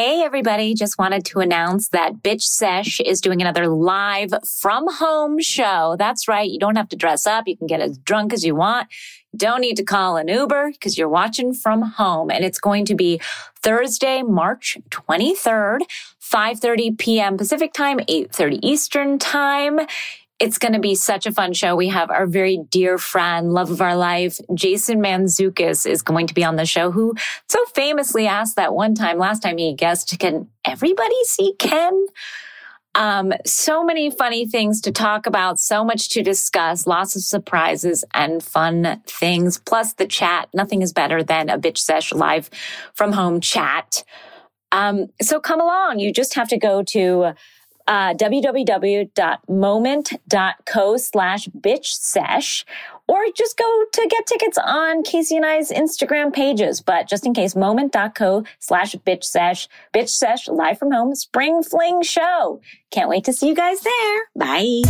Hey, everybody. Just wanted to announce that Bitch Sesh is doing another live from home show. That's right. You don't have to dress up. You can get as drunk as you want. Don't need to call an Uber because you're watching from home. And it's going to be Thursday, March 23rd, 5.30 p.m. Pacific time, 8.30 Eastern time. It's going to be such a fun show. We have our very dear friend, love of our life, Jason Mantzoukas is going to be on the show who so famously asked that one time, last time he guessed, can everybody see Ken? Um, so many funny things to talk about, so much to discuss, lots of surprises and fun things, plus the chat. Nothing is better than a bitch sesh live from home chat. Um, so come along. You just have to go to uh, www.moment.co slash bitch sesh, or just go to get tickets on Casey and I's Instagram pages. But just in case, moment.co slash bitch sesh, bitch sesh live from home spring fling show. Can't wait to see you guys there. Bye.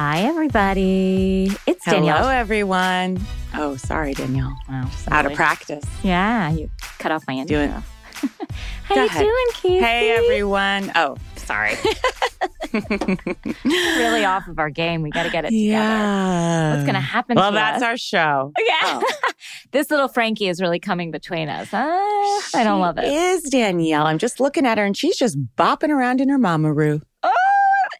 Hi, everybody. It's Danielle. Hello, everyone. Oh, sorry, Danielle. Wow, Out of practice. Yeah, you cut off my intro. Do it. How Go you ahead. doing, Casey? Hey, everyone. Oh, sorry. really off of our game. We got to get it together. yeah. What's going to happen Well, to that's us? our show. Yeah. this little Frankie is really coming between us. Uh, I don't love it. Is Danielle? I'm just looking at her, and she's just bopping around in her mamaroo. Oh,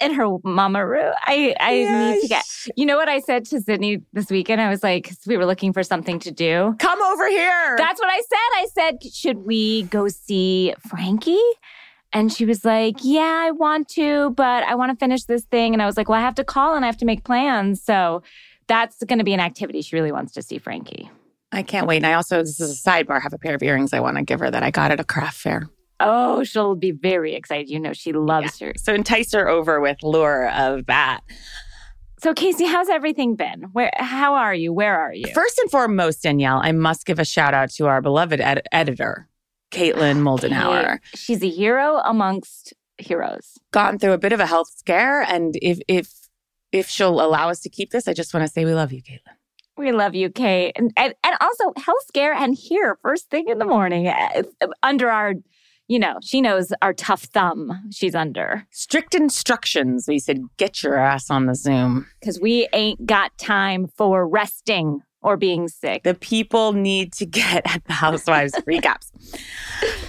and her mama Roo. I, I need to get. You know what I said to Sydney this weekend? I was like, we were looking for something to do. Come over here. That's what I said. I said, should we go see Frankie? And she was like, yeah, I want to, but I want to finish this thing. And I was like, well, I have to call and I have to make plans. So that's going to be an activity. She really wants to see Frankie. I can't wait. And I also, this is a sidebar, have a pair of earrings I want to give her that I got at a craft fair. Oh, she'll be very excited. You know, she loves her. So entice her over with lure of that. So, Casey, how's everything been? Where, how are you? Where are you? First and foremost, Danielle, I must give a shout out to our beloved ed- editor, Caitlin Moldenhauer. Kate, She's a hero amongst heroes. Gone through a bit of a health scare, and if if if she'll allow us to keep this, I just want to say we love you, Caitlin. We love you, Kate. And, and, and also, health scare and here, first thing in the morning, uh, under our, you know, she knows our tough thumb she's under Strict instructions. We said, get your ass on the Zoom. because we ain't got time for resting or being sick. The people need to get at the Housewives recaps.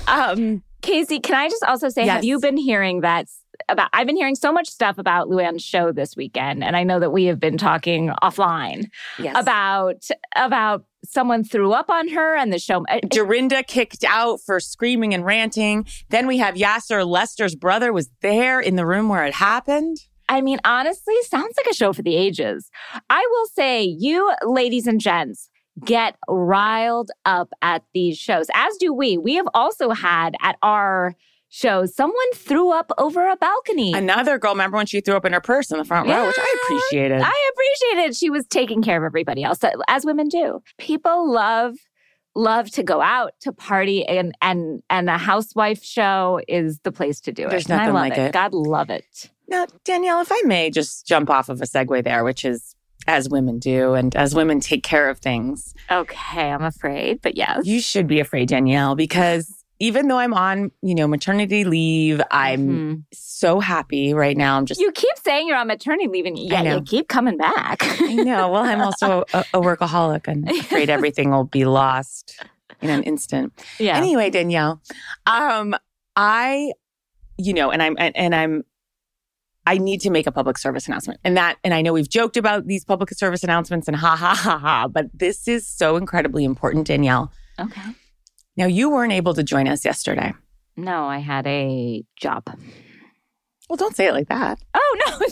Um, Casey, can I just also say, have you been hearing that about? I've been hearing so much stuff about Luann's show this weekend, and I know that we have been talking offline yes. about about someone threw up on her and the show. uh, Dorinda kicked out for screaming and ranting. Then we have Yasser Lester's brother was there in the room where it happened. I mean, honestly, sounds like a show for the ages. I will say, you ladies and gents get riled up at these shows, as do we. We have also had at our shows someone threw up over a balcony. Another girl, remember when she threw up in her purse in the front row, which I appreciated. I appreciated she was taking care of everybody else, uh, as women do. People love love to go out to party and and and a housewife show is the place to do it. There's And I nothing love like it. God love it. now, Danielle, if I may just jump off of a segue there, which is as women do and as women take care of things, Okay, I'm afraid, but yes. you should be afraid, Danielle, because even though I'm on, you know, maternity leave, I'm Mhm. so happy right now. I'm just You keep saying you're on maternity leave, and yet you keep coming back. I know. Well, I'm also a, a workaholic and afraid everything will be lost in an instant. yeah. Anyway, Danielle, um, I, you know, and I'm and, and I'm, I need to make a public service announcement, and that, and I know we've joked about these public service announcements and ha ha ha ha, but this is so incredibly important, Danielle. okay. Now, you weren't able to join us yesterday. No, I had a job. Well, don't say it like that. Oh no.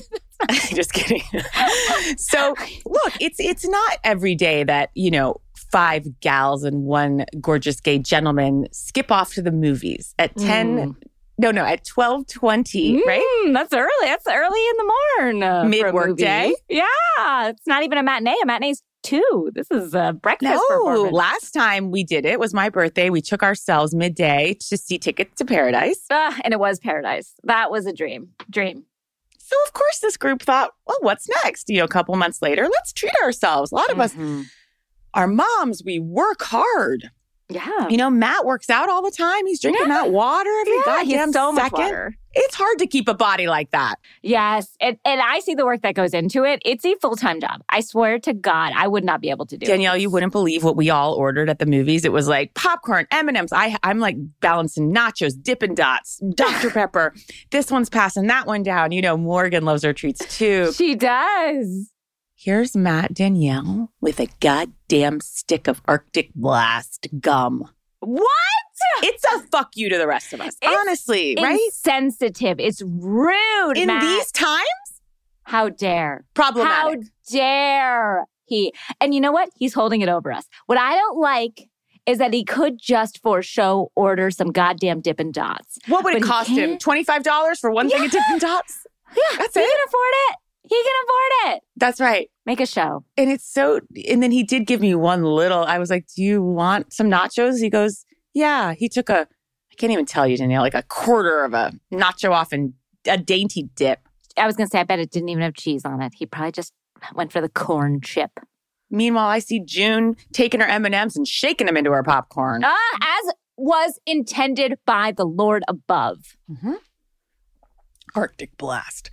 Just kidding. so, look, it's it's not every day that you know five gals and one gorgeous gay gentleman skip off to the movies at ten. Mm. No, no, at twelve twenty, right? Mm, that's early. That's early in the morning. Uh, Mid-work day? Yeah. It's not even a matinee. A matinee's two. This is a breakfast No, performance. last time we did it was my birthday. We took ourselves midday to see Ticket to Paradise. Ah, and it was paradise. That was a dream. Dream. So, of course, this group thought, well, what's next? You know, a couple months later, let's treat ourselves. A lot of us Mhm. are moms. We work hard. Yeah. You know, Matt works out all the time. He's drinking Yeah. that water every Yeah, goddamn so second. water. It's hard to keep a body like that. Yes. And, and I see the work that goes into it. It's a full time job. I swear to God, I would not be able to do Danielle, it. you wouldn't believe what we all ordered at the movies. It was like popcorn, M&Ms. I, I'm like balancing nachos, Dippin' Dots, Dr. Pepper. This one's passing that one down. You know, Morgan loves her treats too. She does. Here's Matt Danielle with a goddamn stick of Arctic Blast gum. What? It's a fuck you to the rest of us. It's Honestly, right? Insensitive. It's rude. In Matt. these times, How dare. problematic. How dare he? And you know what? He's holding it over us. What I don't like is that he could just for show order some goddamn Dippin' Dots. what would it cost him? $25 for one thing of Dippin' Dots? Yeah, That's he it? can afford it. He can afford it. That's right. Make a show. And it's so, and then he did give me one little, I was like, do you want some nachos? He goes, yeah. He took a, I can't even tell you, Danielle, like a quarter of a nacho off and a dainty dip. I was gonna say, I bet it didn't even have cheese on it. He probably just went for the corn chip. Meanwhile, I see June taking her M&Ms and shaking them into her popcorn. Ah, as was intended by the Lord above. Arctic blast.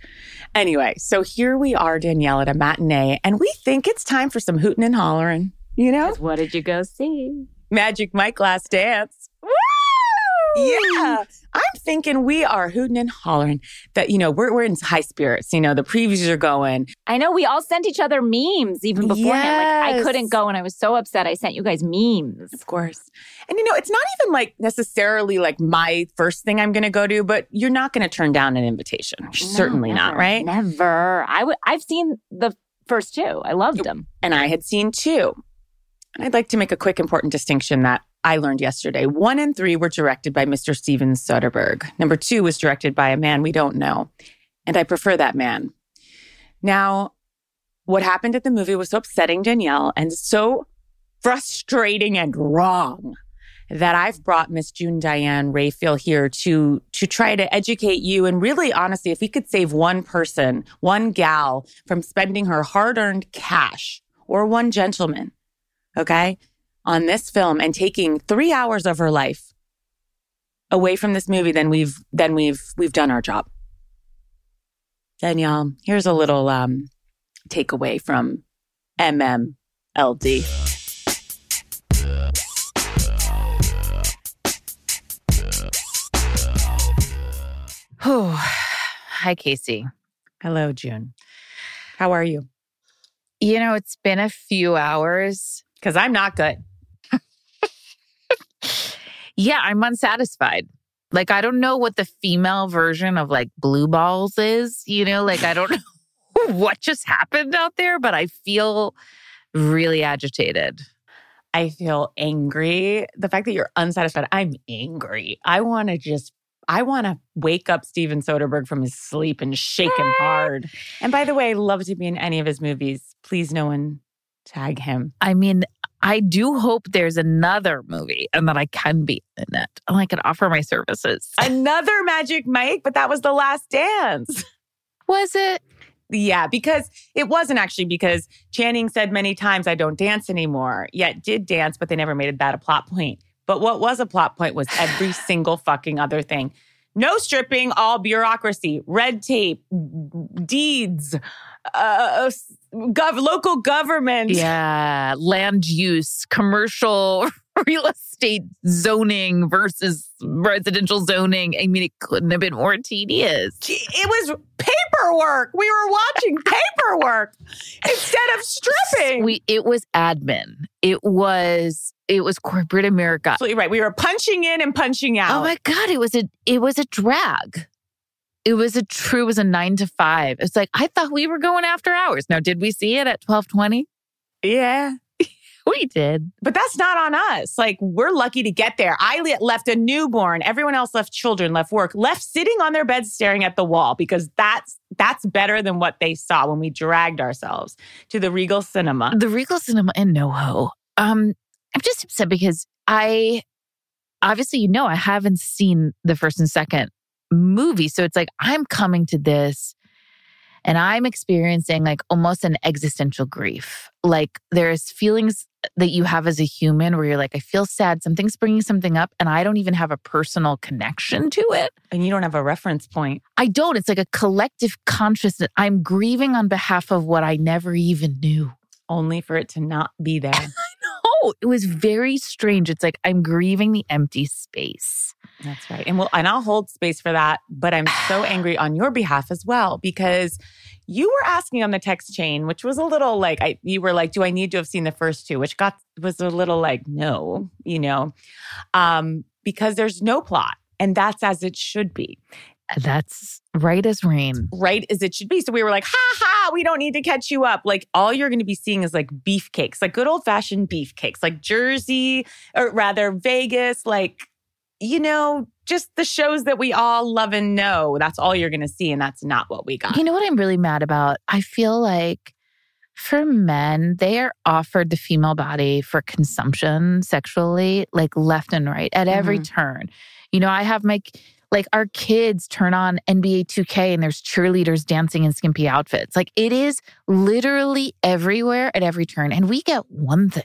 Anyway, so here we are, Danielle, at a matinee, and we think it's time for some hooting and hollering. You know? What did you go see? Magic Mike Last Dance. Yeah. I'm thinking we are hooting and hollering that, you know, we're, we're in high spirits. You know, the previews are going. I know we all sent each other memes even beforehand. Like I couldn't go and I was so upset I sent you guys memes. Of course. And, you know, it's not even like necessarily like my first thing I'm going to go to, but you're not going to turn down an invitation. Certainly No, not, right? Never. I would I've seen the first two. I loved them. and I had seen two. And I'd like to make a quick important distinction that I learned yesterday. One and three were directed by Mr. Steven Soderbergh. Number two was directed by a man we don't know. And I prefer that man. Now, what happened at the movie was so upsetting Danielle and so frustrating and wrong that I've brought Miss June Diane Raphael here to to try to educate you and really honestly if we could save one person, one gal from spending her hard-earned cash or one gentleman, okay, on this film and taking 3 hours of her life away from this movie then we've then we've we've done our job. Danielle, here's a little um takeaway from MMLD. Oh, hi, Casey. Hello, June. How are you? You know, it's been a few hours. Because I'm not good. Yeah, I'm unsatisfied. Like, I don't know what the female version of like blue balls is. You know, like, I don't know what just happened out there, but I feel really agitated. I feel angry. The fact that you're unsatisfied, I'm angry. I want to just, I want to wake up Steven Soderbergh from his sleep and shake him hard. And by the way, love to be in any of his movies. Please, no one tag him. I mean, I do hope there's another movie and that I can be in it and I can offer my services. Another Magic Mike, but that was the last dance. Was it? Yeah, because it wasn't actually because Channing said many times, I don't dance anymore, yet did dance, but they never made that a plot point. But what was a plot point was every single fucking other thing. No stripping, all bureaucracy, red tape, deeds, uh, gov- local government. Yeah, land use, commercial real estate zoning versus residential zoning. I mean, it couldn't have been more tedious. It was paperwork. We were watching paperwork instead of stripping. We it was admin. It was it was corporate America. Absolutely right. We were punching in and punching out. Oh my god, it was a it was a drag. It was a true it was a 9 to 5. It's like I thought we were going after hours. Now did we see it at 12:20? yeah. We did. But that's not on us. Like, we're lucky to get there. I le- left a newborn. Everyone else left children, left work, left sitting on their beds staring at the wall because that's that's better than what they saw when we dragged ourselves to the Regal Cinema. The Regal Cinema in NoHo. Um, I'm just upset because I obviously you know I haven't seen the first and second movie, so it's like I'm coming to this And I'm experiencing like almost an existential grief. Like there's feelings that you have as a human where you're like, I feel sad, something's bringing something up, and I don't even have a personal connection to it. And you don't have a reference point. I don't. It's like a collective consciousness. I'm grieving on behalf of what I never even knew. Only for it to not be there. No, it was very strange. It's like I'm grieving the empty space. That's right. And well, and I'll hold space for that. But I'm so angry on your behalf as well because you were asking on the text chain, which was a little like I you were like, do I need to have seen the first two? Which got was a little like, no, you know, um, because there's no plot. And that's as it should be. That's right as rain. Right as it should be. So we were like, ha ha, we don't need to catch you up. Like all you're going to be seeing is like beefcakes, like good old fashioned beefcakes, like Jersey, or rather Vegas, like, you know, just the shows that we all love and know. That's all you're going to see. And that's not what we got. You know what I'm really mad about? I feel like for men, they are offered the female body for consumption sexually, like left and right at every mm-hmm. turn. You know, I have my, like, our kids turn on NBA 2K and there's cheerleaders dancing in skimpy outfits. Like, it is literally everywhere at every turn. And we get one thing.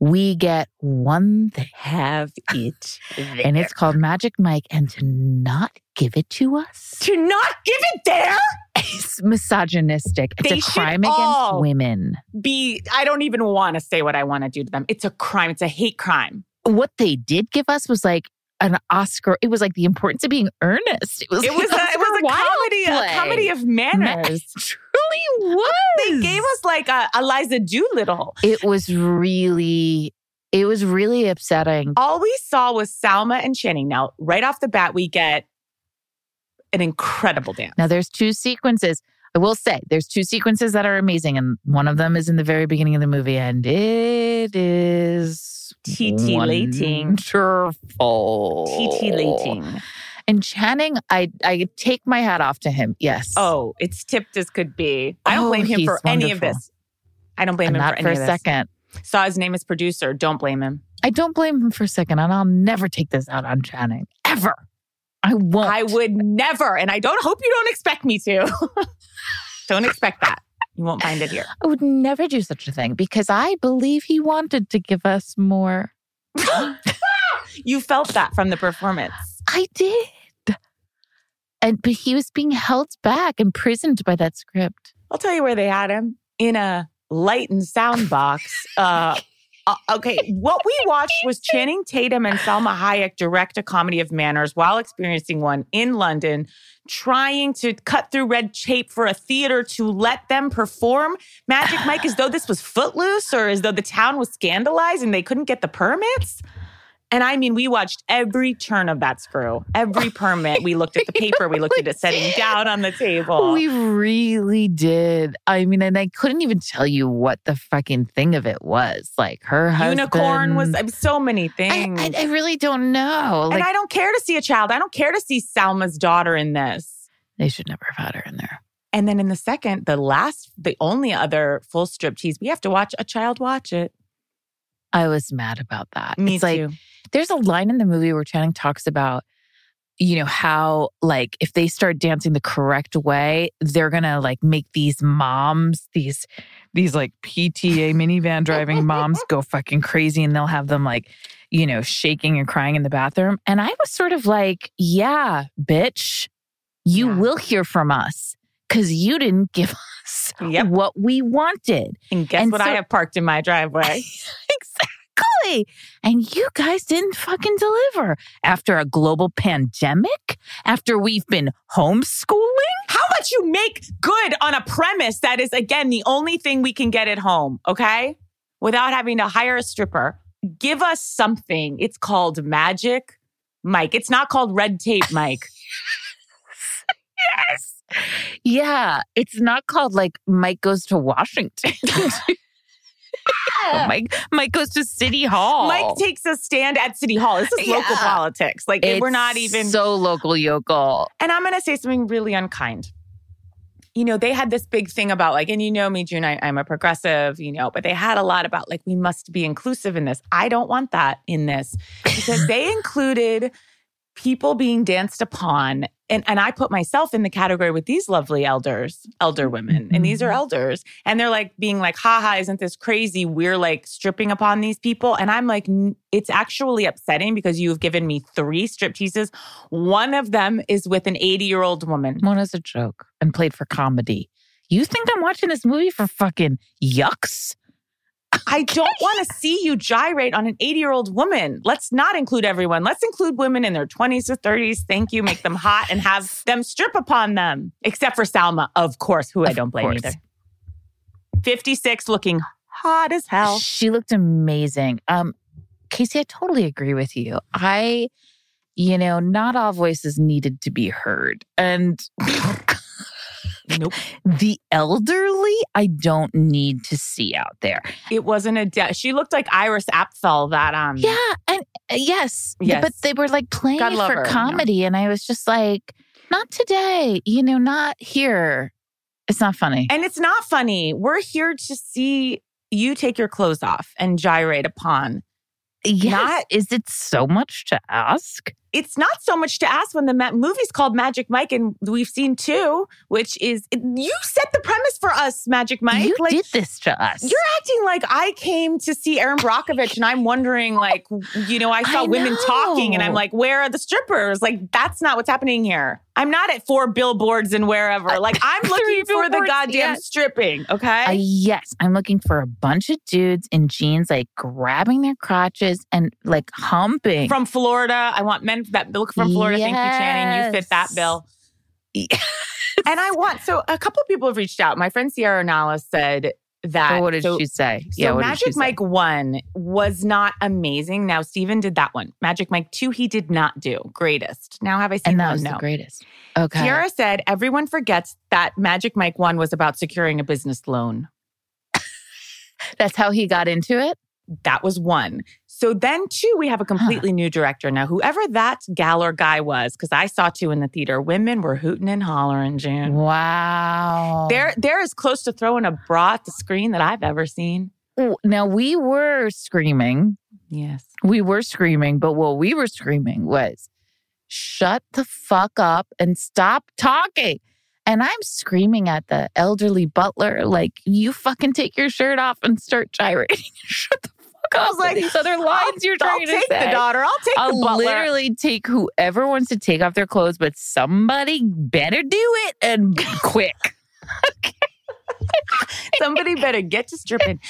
We get one thing. have it. And it's called Magic Mike. And to not give it to us to not give it there? It's misogynistic. It's They a crime against women. Be, I don't even want to say what I want to do to them. It's a crime. It's a hate crime. what they did give us was like an Oscar. It was like the importance of being earnest. It was. It was a, it was a comedy, a comedy of manners. truly was. They gave us like a Eliza Doolittle. It was really. It was really upsetting. All we saw was Salma and Channing. Now, right off the bat, we get an incredible dance. Now there's two sequences. I will say there's two sequences that are amazing, and one of them is in the very beginning of the movie, and it is Titillating. wonderful. Titillating. And Channing, I I take my hat off to him. Yes. Oh, it's tipped as could be. I don't Oh, blame him for any of wonderful. this. I don't blame and him not for for any a of this. second. Saw his name as producer. Don't blame him. I don't blame him for a second, and I'll never take this out on Channing ever. I won't. I would never, and I don't hope you don't expect me to. don't expect that. You won't find it here. I would never do such a thing because I believe he wanted to give us more. You felt that from the performance. I did. And but he was being held back, imprisoned by that script. I'll tell you where they had him in a light and sound box. Uh, uh, okay, what we watched was Channing Tatum and Salma Hayek direct a comedy of manners while experiencing one in London, trying to cut through red tape for a theater to let them perform Magic Mike as though this was footloose or as though the town was scandalized and they couldn't get the permits. And I mean, we watched every turn of that screw, every permit. We looked at the paper, we looked at it setting down on the table. We really did. I mean, and I couldn't even tell you what the fucking thing of it was. Like her husband. Unicorn was I mean, so many things. I, I really don't know. and I don't care to see a child. I don't care to see Salma's daughter in this. they should never have had her in there. And then in the second, the last, the only other full strip tease, we have to watch a child watch it. I was mad about that. Me it's like too. there's a line in the movie where Channing talks about, you know, how like if they start dancing the correct way, they're gonna like make these moms, these these like PTA minivan driving moms go fucking crazy and they'll have them like, you know, shaking and crying in the bathroom. And I was sort of like, yeah, bitch, you Yeah. will hear from us because you didn't give us Yep. what we wanted. And guess And what so- I have parked in my driveway? Exactly. And you guys didn't fucking deliver after a global pandemic, after we've been homeschooling. How much you make good on a premise that is, again, the only thing we can get at home, okay? Without having to hire a stripper. Give us something. It's called Magic Mike. It's not called Red Tape Mike. Yes. Yeah. It's not called like Mike goes to Washington. Mike Mike goes to City Hall. Mike takes a stand at City Hall. This is local politics. Like, we're not even. so local yokel. And I'm going to say something really unkind. You know, they had this big thing about like, and you know me, June, I, I'm a progressive, you know, but they had a lot about like, we must be inclusive in this. I don't want that in this because they included people being danced upon. And, and I put myself in the category with these lovely elders, elder women, and these are Mhm. elders. And they're like being like, haha, isn't this crazy? We're like stripping upon these people. And I'm like, "N- it's actually upsetting because you've given me three strip teases. One of them is with an 80 year old woman. One is a joke and played for comedy. You think I'm watching this movie for fucking yucks? I don't want to see you gyrate on an 80 year old woman. Let's not include everyone. Let's include women in their 20s or 30s. Thank you. Make them hot and have them strip upon them. Except for Salma, of course, who I don't blame course. either. 56 looking hot as hell. She looked amazing. Um, Casey, I totally agree with you. I, you know, not all voices needed to be heard. And Nope. the elderly, I don't need to see out there. It wasn't a de- she looked like Iris Apfel that um Yeah. And uh, yes, Yes. but they were like playing God it for her, yeah. comedy. And I was just like, not today, you know, not here. It's not funny. And it's not funny. We're here to see you take your clothes off and gyrate upon. yes. not- is it so much to ask? It's not so much to ask when the ma- movie's called Magic Mike, and we've seen two, which is you set the premise for us, Magic Mike. you like, did this to us. You're acting like I came to see Erin Brockovich, and I'm wondering, like, you know, I saw I women talking, and I'm like, where are the strippers? Like, that's not what's happening here. I'm not at four billboards and wherever. Like, I'm looking for the goddamn yes. stripping. Okay. Uh, yes, I'm looking for a bunch of dudes in jeans, like grabbing their crotches and like humping. from Florida. I want men that look from Florida. Thank you, Channing. You fit that Yes. bill. And I want so a couple of people have reached out. My friend Sierra Nala said that. So what did so, she say? So what Magic she say? Mike one was not amazing. Now Steven did that one. Magic Mike two he did not do greatest. Now have I seen and that one? was no. the greatest. Okay. Sierra said everyone forgets that Magic Mike one was about securing a business loan. That's how he got into it. That was one. So then, too, we have a completely new director now. Whoever that gal or guy was, because I saw two in the theater, women were hooting and hollering, June. Wow. They're they're as close to throwing a bra at the screen that I've ever seen. Now we were screaming. Yes. We were screaming, but what we were screaming was, "Shut the fuck up and stop talking." And I'm screaming at the elderly butler, like, "You fucking take your shirt off and start gyrating. Shut the fuck up." I was like, these other lines you're trying I'll to take say. the daughter. I'll take I'll butler. literally take whoever wants to take off their clothes, but somebody better do it and quick. Somebody better get to stripping.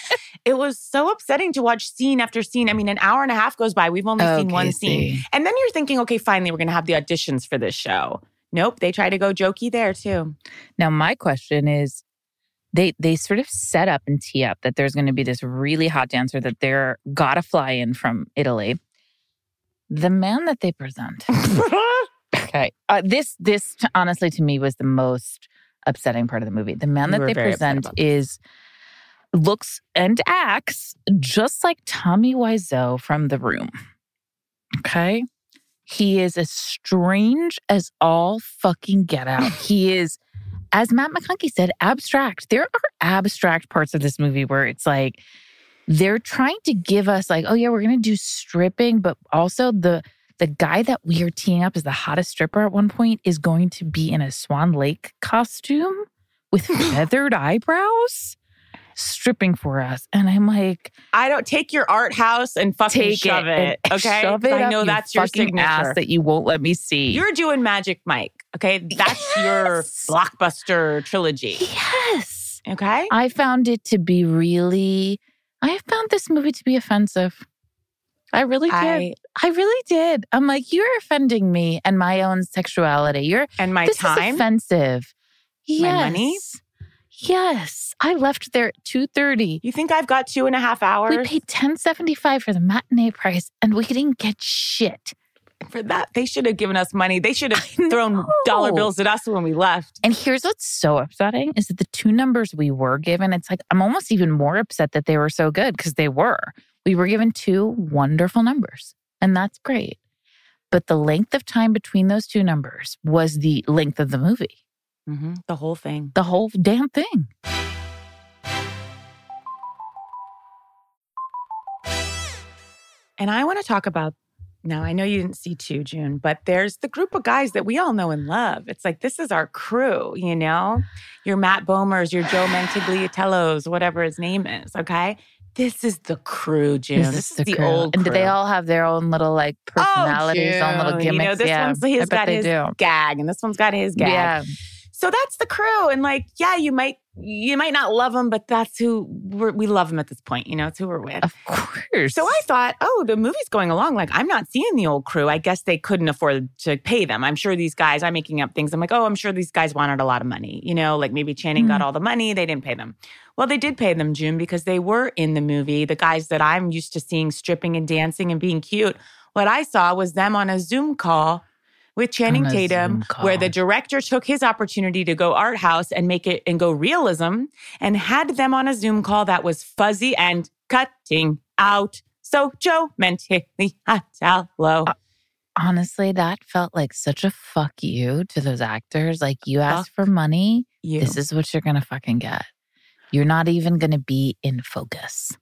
It was so upsetting to watch scene after scene. I mean, an hour and a half goes by. We've only seen one scene. And then you're thinking, okay, finally, we're going to have the auditions for this show. Nope, they try to go jokey there too. Now, my question is they they sort of set up and tee up that there's going to be this really hot dancer that they're gotta fly in from Italy. The man that they present. okay. Uh, this this honestly to me was the most upsetting part of the movie. The man that they present is looks and acts just like Tommy Wiseau from The Room. Okay? He is as strange as all fucking get out. he is as Matt McConkie said, abstract. There are abstract parts of this movie where it's like they're trying to give us like, oh yeah, we're gonna do stripping, but also the the guy that we are teeing up as the hottest stripper at one point is going to be in a Swan Lake costume with feathered eyebrows, stripping for us. And I'm like, I don't take your art house and fucking take shove it, it. okay, shove it I know that's your signature. ass that you won't let me see. You're doing Magic Mike. Okay, that's your blockbuster trilogy. yes. Okay, I found it to be really, I found this movie to be offensive. I really did. I, I really did. I'm like, you're offending me and my own sexuality. You're and my this time. is offensive. Yes. My money? Yes. I left there at 2.30. you think I've got two and a half hours We paid 10.75 for the matinee price and we didn't get shit. for that? They should have given us money. They should have thrown dollar bills at us when we left. And here's what's so upsetting is that the two numbers we were given, it's like I'm almost even more upset that they were so good because they were. We were given two wonderful numbers, and that's great. But the length of time between those two numbers was the length of the movie, Mhm, The whole thing. the whole damn thing. And I want to talk about Now, I know you didn't see two, June, but there's the group of guys that we all know and love. It's like, this is our crew, you know? Your Matt Bomers, your Joe Mentagliatellos, whatever his name is, okay? This is the crew, June. This, is the, crew. old And do they all have their own little like personalities, their own little gimmicks? You know, this yeah, one's he's got his do. gag, and this one's got his gag. Yeah, So that's the crew, and like, yeah, you might you might not love them, but that's who we're, we love them at this point. You know, it's who we're with. of course. So I thought, oh, the movie's going along. Like, I'm not seeing the old crew. I guess they couldn't afford to pay them. I'm sure these guys, I'm making up things. I'm like, oh, I'm sure these guys wanted a lot of money. You know, like maybe Channing got mm. all the money. They didn't pay them. Well, they did pay them, June, because they were in the movie. The guys that I'm used to seeing stripping and dancing and being cute. What I saw was them on a Zoom call with Channing Tatum, where the director took his opportunity to go art house and make it and go realism and had them on a Zoom call that was fuzzy and cutting out. So Joe Mentigliatello. Uh, honestly, that felt like such a fuck you to those actors. Like you asked for money, you. this is what you're gonna fucking get. You're not even gonna be in focus.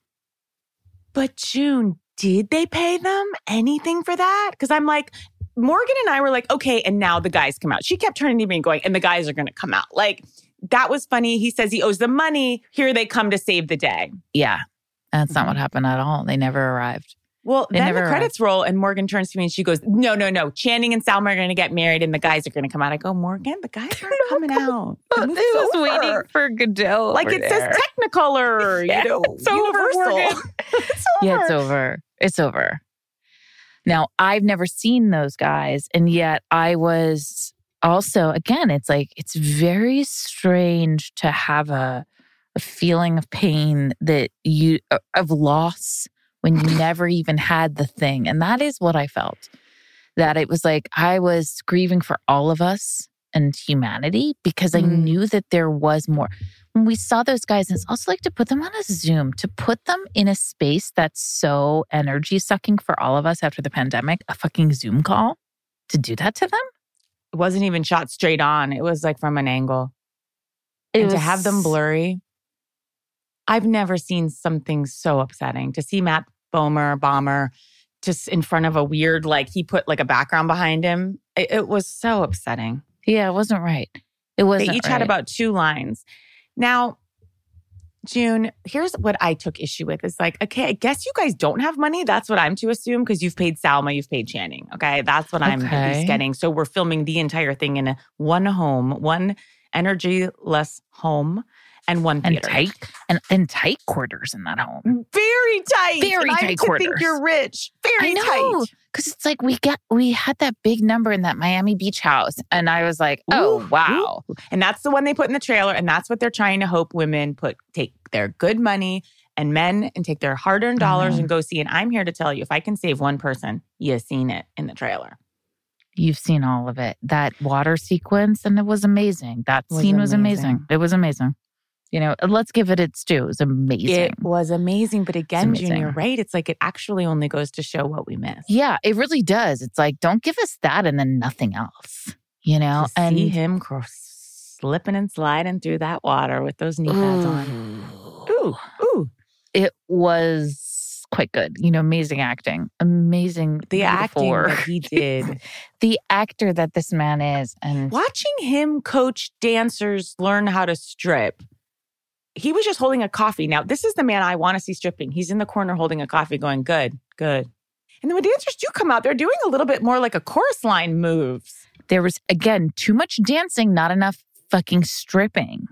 But June, did they pay them anything for that? Because I'm like, Morgan and I were like, okay, and now the guys come out. She kept turning to me and going, and the guys are going to come out. Like, that was funny. He says he owes the money. Here they come to save the day. Yeah, that's not Mm-hmm. what happened at all. They never arrived. Well, They then the credits roll, and Morgan turns to me and she goes, No, no, no. Channing and Salma are going to get married, and the guys are going to come out. I go, Morgan, the guys aren't coming out. The movie's over. for Godot. Like it says Technicolor, Yeah, you know, it's over, Universal. Morgan. it's Yeah, it's over. over. It's over. Now, I've never seen those guys. And yet I was also, again, it's like, it's very strange to have a, a feeling of pain that you, of loss when you never even had the thing. And that is what I felt. That it was like I was grieving for all of us and humanity because I Mm. knew that there was more we saw those guys, it's also like to put them on a Zoom, to put them in a space that's so energy sucking for all of us after the pandemic, a fucking Zoom call, to do that to them. It wasn't even shot straight on. It was like from an angle. and to have them blurry. I've never seen something so upsetting. To see Matt Bomer, Bomber, just in front of a weird, like he put like a background behind him. It, it was so upsetting. Yeah, it wasn't right. It wasn't. They each had about two lines. Now, June, here's what I took issue with. It's like, okay, I guess you guys don't have money. That's what I'm to assume because you've paid Salma, you've paid Channing. Okay. That's what I'm Okay. getting. So we're filming the entire thing in a one home, one energy-less home, and one and theater. tight and, and tight quarters in that home. Very tight. Very And I tight think quarters. you're rich. Very I know. tight. Because it's like we get we had that big number in that Miami Beach house, and I was like, oh Ooh, wow, And that's the one they put in the trailer. And that's what they're trying to hope women put take their good money and men and take their hard earned dollars Mhm. and go see. And I'm here to tell you if I can save one person, you've seen it in the trailer. you've seen all of it. That water sequence, and it was amazing. That Was scene was amazing. amazing. It was amazing. You know, let's give it its due. It was amazing. It was amazing. But again, June, you're right. It's like it actually only goes to show what we missed. Yeah, it really does. It's like, don't give us that and then nothing else, you know? To and see him cross, slipping and sliding through that water with those knee pads on. Ooh, ooh. it was quite good. You know, amazing acting, amazing. The acting work. that he did. the actor that this man is. And Watching him coach dancers learn how to strip, he was just holding a coffee. Now, this is the man I want to see stripping. He's in the corner holding a coffee, going, good, good. And then when dancers do come out, they're doing a little bit more like a chorus line moves. there was, again, too much dancing, not enough fucking stripping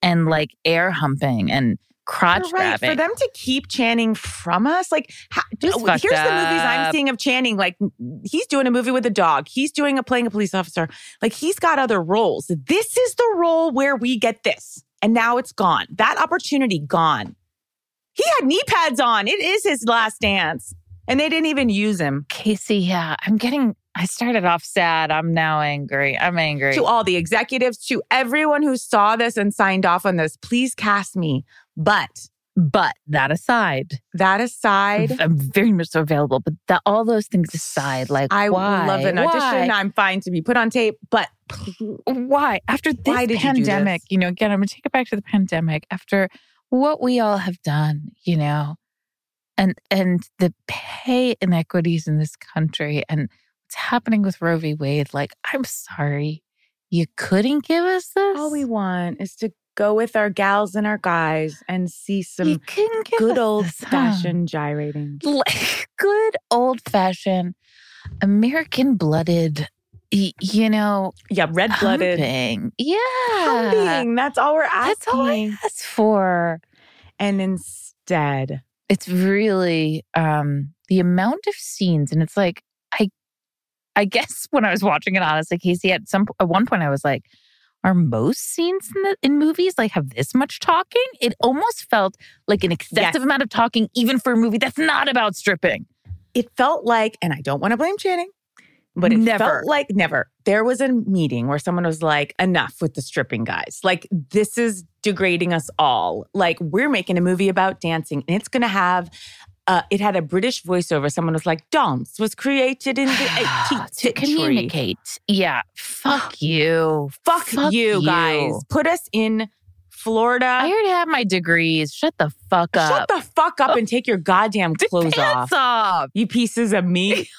and like air humping and crotch You're right. grabbing. For them to keep Channing from us, like, how, here's fucked the movies I'm seeing of Channing. Like, he's doing a movie with a dog. He's doing a playing a police officer. Like, he's got other roles. This is the role where we get this, and now it's gone. That opportunity gone. He had knee pads on. It is his last dance, and they didn't even use him. Casey, yeah, I'm getting, I started off sad. I'm now angry. I'm angry. To all the executives, to everyone who saw this and signed off on this, please cast me. But but that aside, that aside, I'm very much so available. But that, all those things aside, like I why? love an audition. Why? I'm fine to be put on tape, but why after this Why did you pandemic this? you know again i'm gonna take it back to the pandemic after what we all have done you know and and the pay inequities in this country and what's happening with Roe v. Wade. Like, I'm sorry, you couldn't give us this. All we want is to go with our gals and our guys and see some good old fashioned gyrating. good old fashioned American blooded, you know, Yeah, red blooded. Yeah, Humping. That's all we're asking. that's all I asked for. And instead, It's really um the amount of scenes, and it's like I, I guess when I was watching it, honestly, Casey, at some at one point, I was like. Are most scenes in, the, in movies like have this much talking? It almost felt like an excessive Yes. amount of talking, even for a movie that's not about stripping. it felt like, and I don't want to blame Channing, but it Never. felt like never. There was a meeting where someone was like, enough with the stripping guys. Like, this is degrading us all. Like, we're making a movie about dancing and it's going to have, uh, it had a British voiceover. Someone was like, dance was created in the 18th to century. communicate. Yeah. Fuck you. Fuck, Fuck you, you. guys. Put us in Florida. I already have my degrees. Shut the fuck up. Shut the fuck up and take your goddamn clothes off. pants off. You pieces of meat.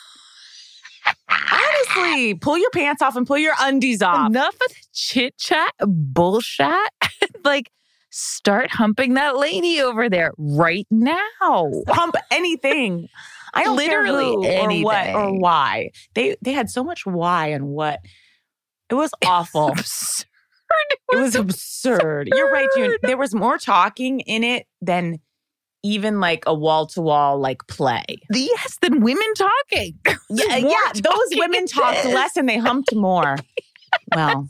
Honestly, pull your pants off and pull your undies off. Enough of the chit chat, bullshit. like, start humping that lady over there right now. Hump anything. I Literally who or what or why. They they had so much why and what. It was awful. Absurd. it was absurd. You're right, June. There was more talking in it than even like a wall to wall like play. Yes, than women talking. Yeah, yeah. Those women talked this. less and they humped more. Well,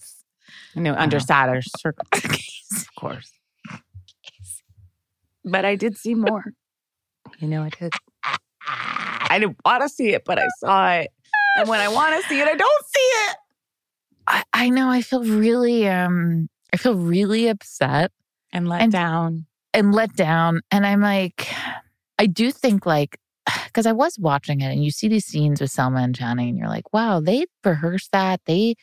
you know, under sadder circumstances, of course. But I did see more. You know, I did. I didn't want to see it, but I saw it. And when I want to see it, I don't see it. I, I know. I feel really, um, I feel really upset And let And- down. and let down. And I'm like, I do think like, because I was watching it and you see these scenes with Salma and Channing and you're like, wow, they rehearsed that. They,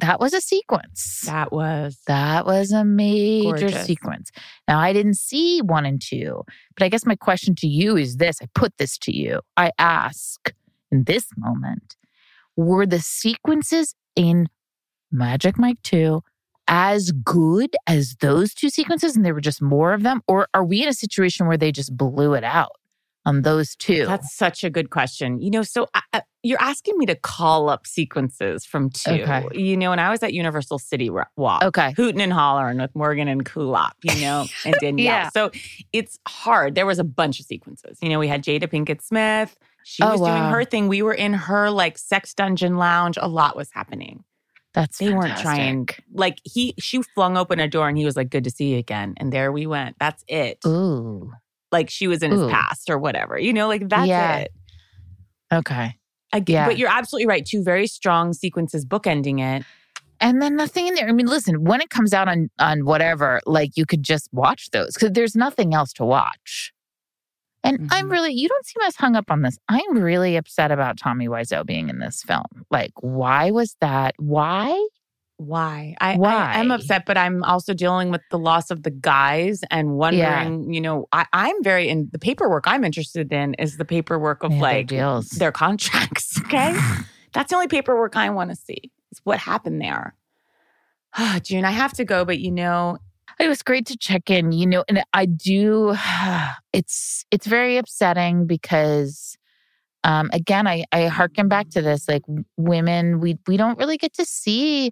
that, was a sequence. That was. That was a major Gorgeous. sequence. Now, I didn't see one and two, but I guess my question to you is this I put this to you. I ask in this moment, were the sequences in Magic Mike 2 as good as those two sequences and there were just more of them? Or are we in a situation where they just blew it out on those two? That's such a good question. You know, so I, you're asking me to call up sequences from two. Okay. You know, when I was at Universal City Walk, okay. hooting and hollering with Morgan and Kulop, you know, and Danielle. Yeah. So it's hard. There was a bunch of sequences. You know, we had Jada Pinkett Smith. She Oh, was wow. doing her thing. We were in her like sex dungeon lounge. A lot was happening. That's They weren't trying. Like he, she flung open a door and he was like, "Good to see you again." And there we went. That's it. Ooh. Like she was in his Ooh. past or whatever. You know, like that's Yeah. it. Okay. Again, Yeah. but you're absolutely right. Two very strong sequences bookending it. and then nothing in there. I mean, listen, when it comes out on on whatever, like you could just watch those because there's nothing else to watch. And I'm Mhm. really, you don't seem as hung up on this. I'm really upset about Tommy Wiseau being in this film. Like, why was that? Why? Why? I, Why? I am upset, but I'm also dealing with the loss of the guys and wondering, you know, I, I'm very in the paperwork I'm interested in is the paperwork of Yeah, their like deals. their contracts. Okay. That's the only paperwork I want to see. Is what happened there. June, I have to go, but you know, It was great to check in, you know, and I do it's it's very upsetting because um again I I harken back to this like women we we don't really get to see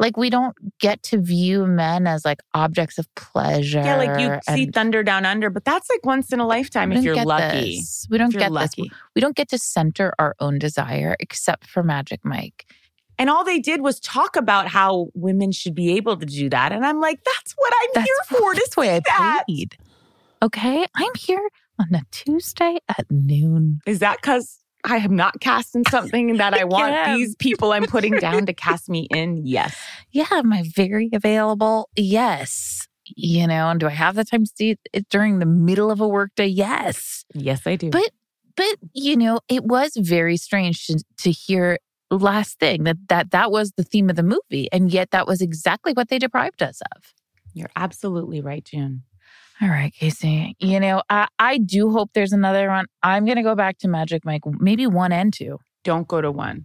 like we don't get to view men as like objects of pleasure. yeah, like you see Thunder Down Under, but that's like once in a lifetime if you're lucky. this. We don't get this. We don't get to center our own desire except for Magic Mike. And all they did was talk about how women should be able to do that. And I'm like, that's what I'm That's here for. To That's why I that. paid. Okay, I'm here on a Tuesday at noon. Is that because I am not casting something that I want Yes. these people I'm putting down to cast me in? Yes. Yeah, am I very available? Yes. You know, and do I have the time to see it during the middle of a workday? Yes. Yes, I do. But but you know, it was very strange to, to hear last thing that that that was the theme of the movie, and yet that was exactly what they deprived us of. You're absolutely right, June. All right, Casey. You know, I, I do hope there's another one. I'm going to go back to Magic Mike, maybe one and two. Don't go to one.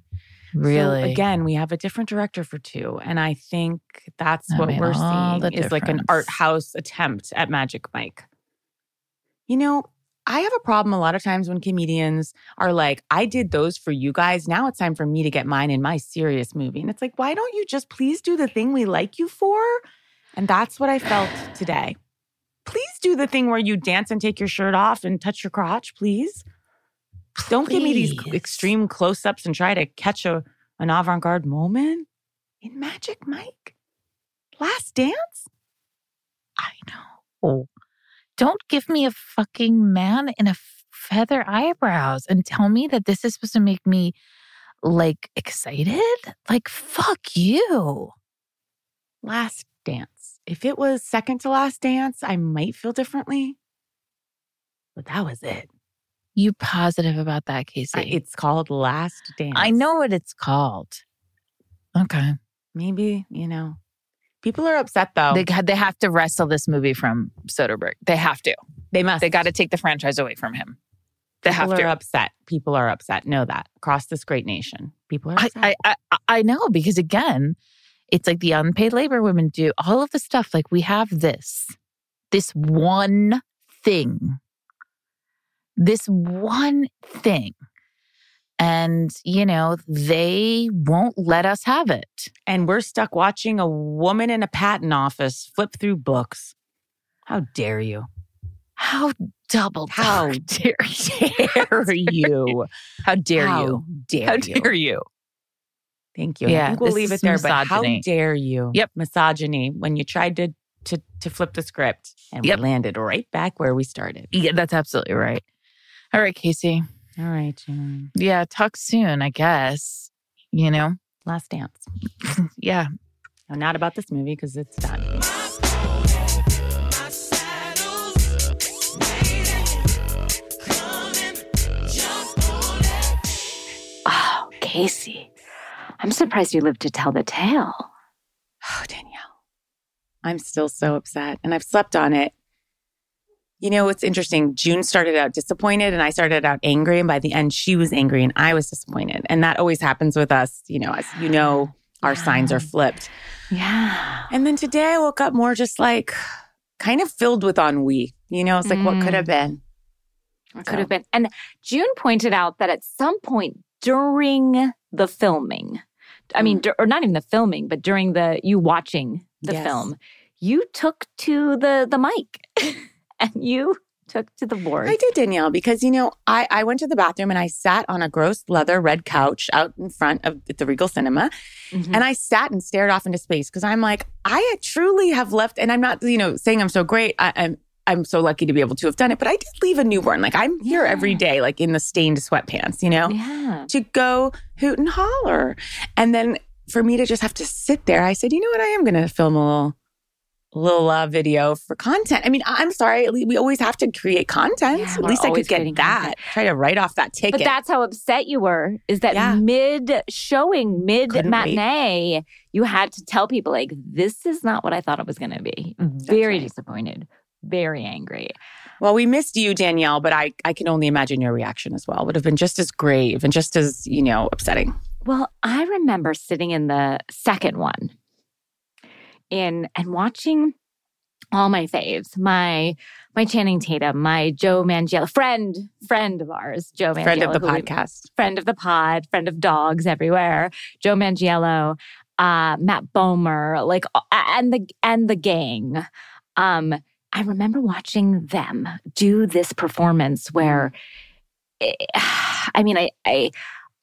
Really? So again, we have a different director for two. And I think that's That what made we're seeing the is like an art house attempt at Magic Mike. You know, I have a problem a lot of times when comedians are like, I did those for you guys. Now it's time for me to get mine in my serious movie. And it's like, why don't you just please do the thing we like you for? And that's what I felt today. Please do the thing where you dance and take your shirt off and touch your crotch, please. Don't give me these extreme close ups and try to catch a, an avant garde moment in Magic Mike. Last dance? I know. Don't give me a fucking man in a feather eyebrows and tell me that this is supposed to make me like excited. Like, fuck you. Last dance. If it was second to last dance, I might feel differently. But that was it. You positive about that, Casey? I- it's called Last Dance. I know what it's called. Okay. Maybe, you know. People are upset though. They, ha- they have to wrestle this movie from Soderbergh. They have to. They must. They got to take the franchise away from him. They People have are to. upset. People are upset. Know that. Across this great nation. People are I. I, I, I know because again, it's like the unpaid labor women do all of the stuff. Like we have this, this one thing, this one thing. And, you know, they won't let us have it. and we're stuck watching a woman in a patent office flip through books. How dare you? How double How dare Dare you? How dare How you? Dare How dare you? Thank you. I Yeah, think we'll leave it there. But how dare you? Yep. Misogyny when you tried to to to flip the script and Yep. we landed right back where we started. Yeah, that's absolutely right. All right, Casey. All right, Jen. Yeah, talk soon, I guess. You know? Last dance. Yeah. No, not about this movie because it's done. Oh, Casey. I'm surprised you lived to tell the tale. Oh, Danielle. I'm still so upset and I've slept on it. You know, it's interesting. June started out disappointed and I started out angry. And by the end, she was angry and I was disappointed. And that always happens with us. You know, as you know, our signs are flipped. Yeah. And then today I woke up more just like kind of filled with ennui. You know, it's like, what could have mm. been? It could have been. And June pointed out that at some point during the filming, I mean, dur- or not even the filming, but during the you watching the Yes. film, you took to the the mic and you took to the board. I did, Danielle, because, you know, I, I went to the bathroom and I sat on a gross leather red couch out in front of the Regal Cinema. Mhm. And I sat and stared off into space because I'm like, I truly have left, and I'm not, you know, saying I'm so great. I, I'm I'm so lucky to be able to have done it, but I did leave a newborn. Like I'm here Yeah. every day, like in the stained sweatpants, you know, yeah. to go hoot and holler. And then for me to just have to sit there, I said, you know what, I am going to film a little. Little uh, video for content. I mean, I'm sorry. We always have to create content. Yeah, At least I could get that. content. Try to write off that ticket. But that's how upset you were is that Yeah. mid showing, mid Couldn't wait. matinee, you had to tell people, like, this is not what I thought it was going to be. Very right. disappointed, very angry. Well, we missed you, Danielle, but I, I can only imagine your reaction as well. Would have been just as grave and just as, you know, upsetting. Well, I remember sitting in the second one in and watching all my faves, my my Channing Tatum, my Joe Manganiello, friend, friend of ours, Joe Manganiello. Friend of the who we- podcast. friend of the pod, friend of dogs everywhere, Joe Manganiello, uh, Matt Bomer, like and the and the gang. Um, I remember watching them do this performance where, eh, I mean, I I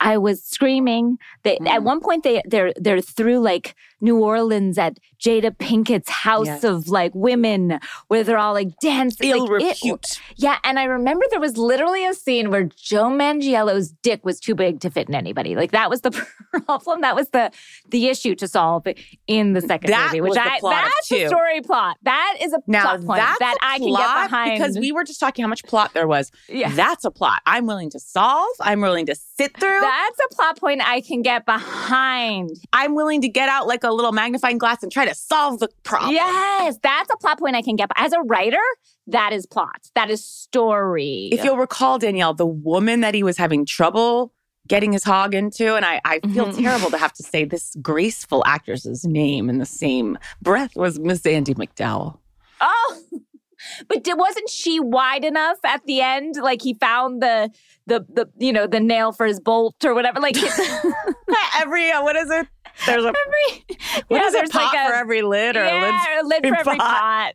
I was screaming. They, At Mm. one point, they they're they're through like New Orleans at Jada Pinkett's house Yes. of like women, where they're all like dancing. Ill like, it- yeah, and I remember there was literally a scene where Joe Manganiello's dick was too big to fit in anybody. Like that was the problem. That was the the issue to solve in the second That movie. Which I that's two. story plot. That is a Now plot point that a I can get behind. because we were just talking how much plot there was. yeah. That's a plot I'm willing to solve. I'm willing to sit through. That's a plot point I can get behind. I'm willing to get out like a a little magnifying glass and try to solve the problem. Yes, that's a plot point I can get. As a writer, that is plot. That is story. If you'll recall, Danielle, the woman that he was having trouble getting his hog into, and I, I feel Mhm. terrible to have to say this graceful actress's name in the same breath was Miss Andie MacDowell. Oh, but did, wasn't she wide enough at the end? Like he found the the the you know the nail for his bolt or whatever. Like every uh, what is it? There's a every what yeah, is there's Pot like a- for every lid or a lid yeah, a lid for every pot.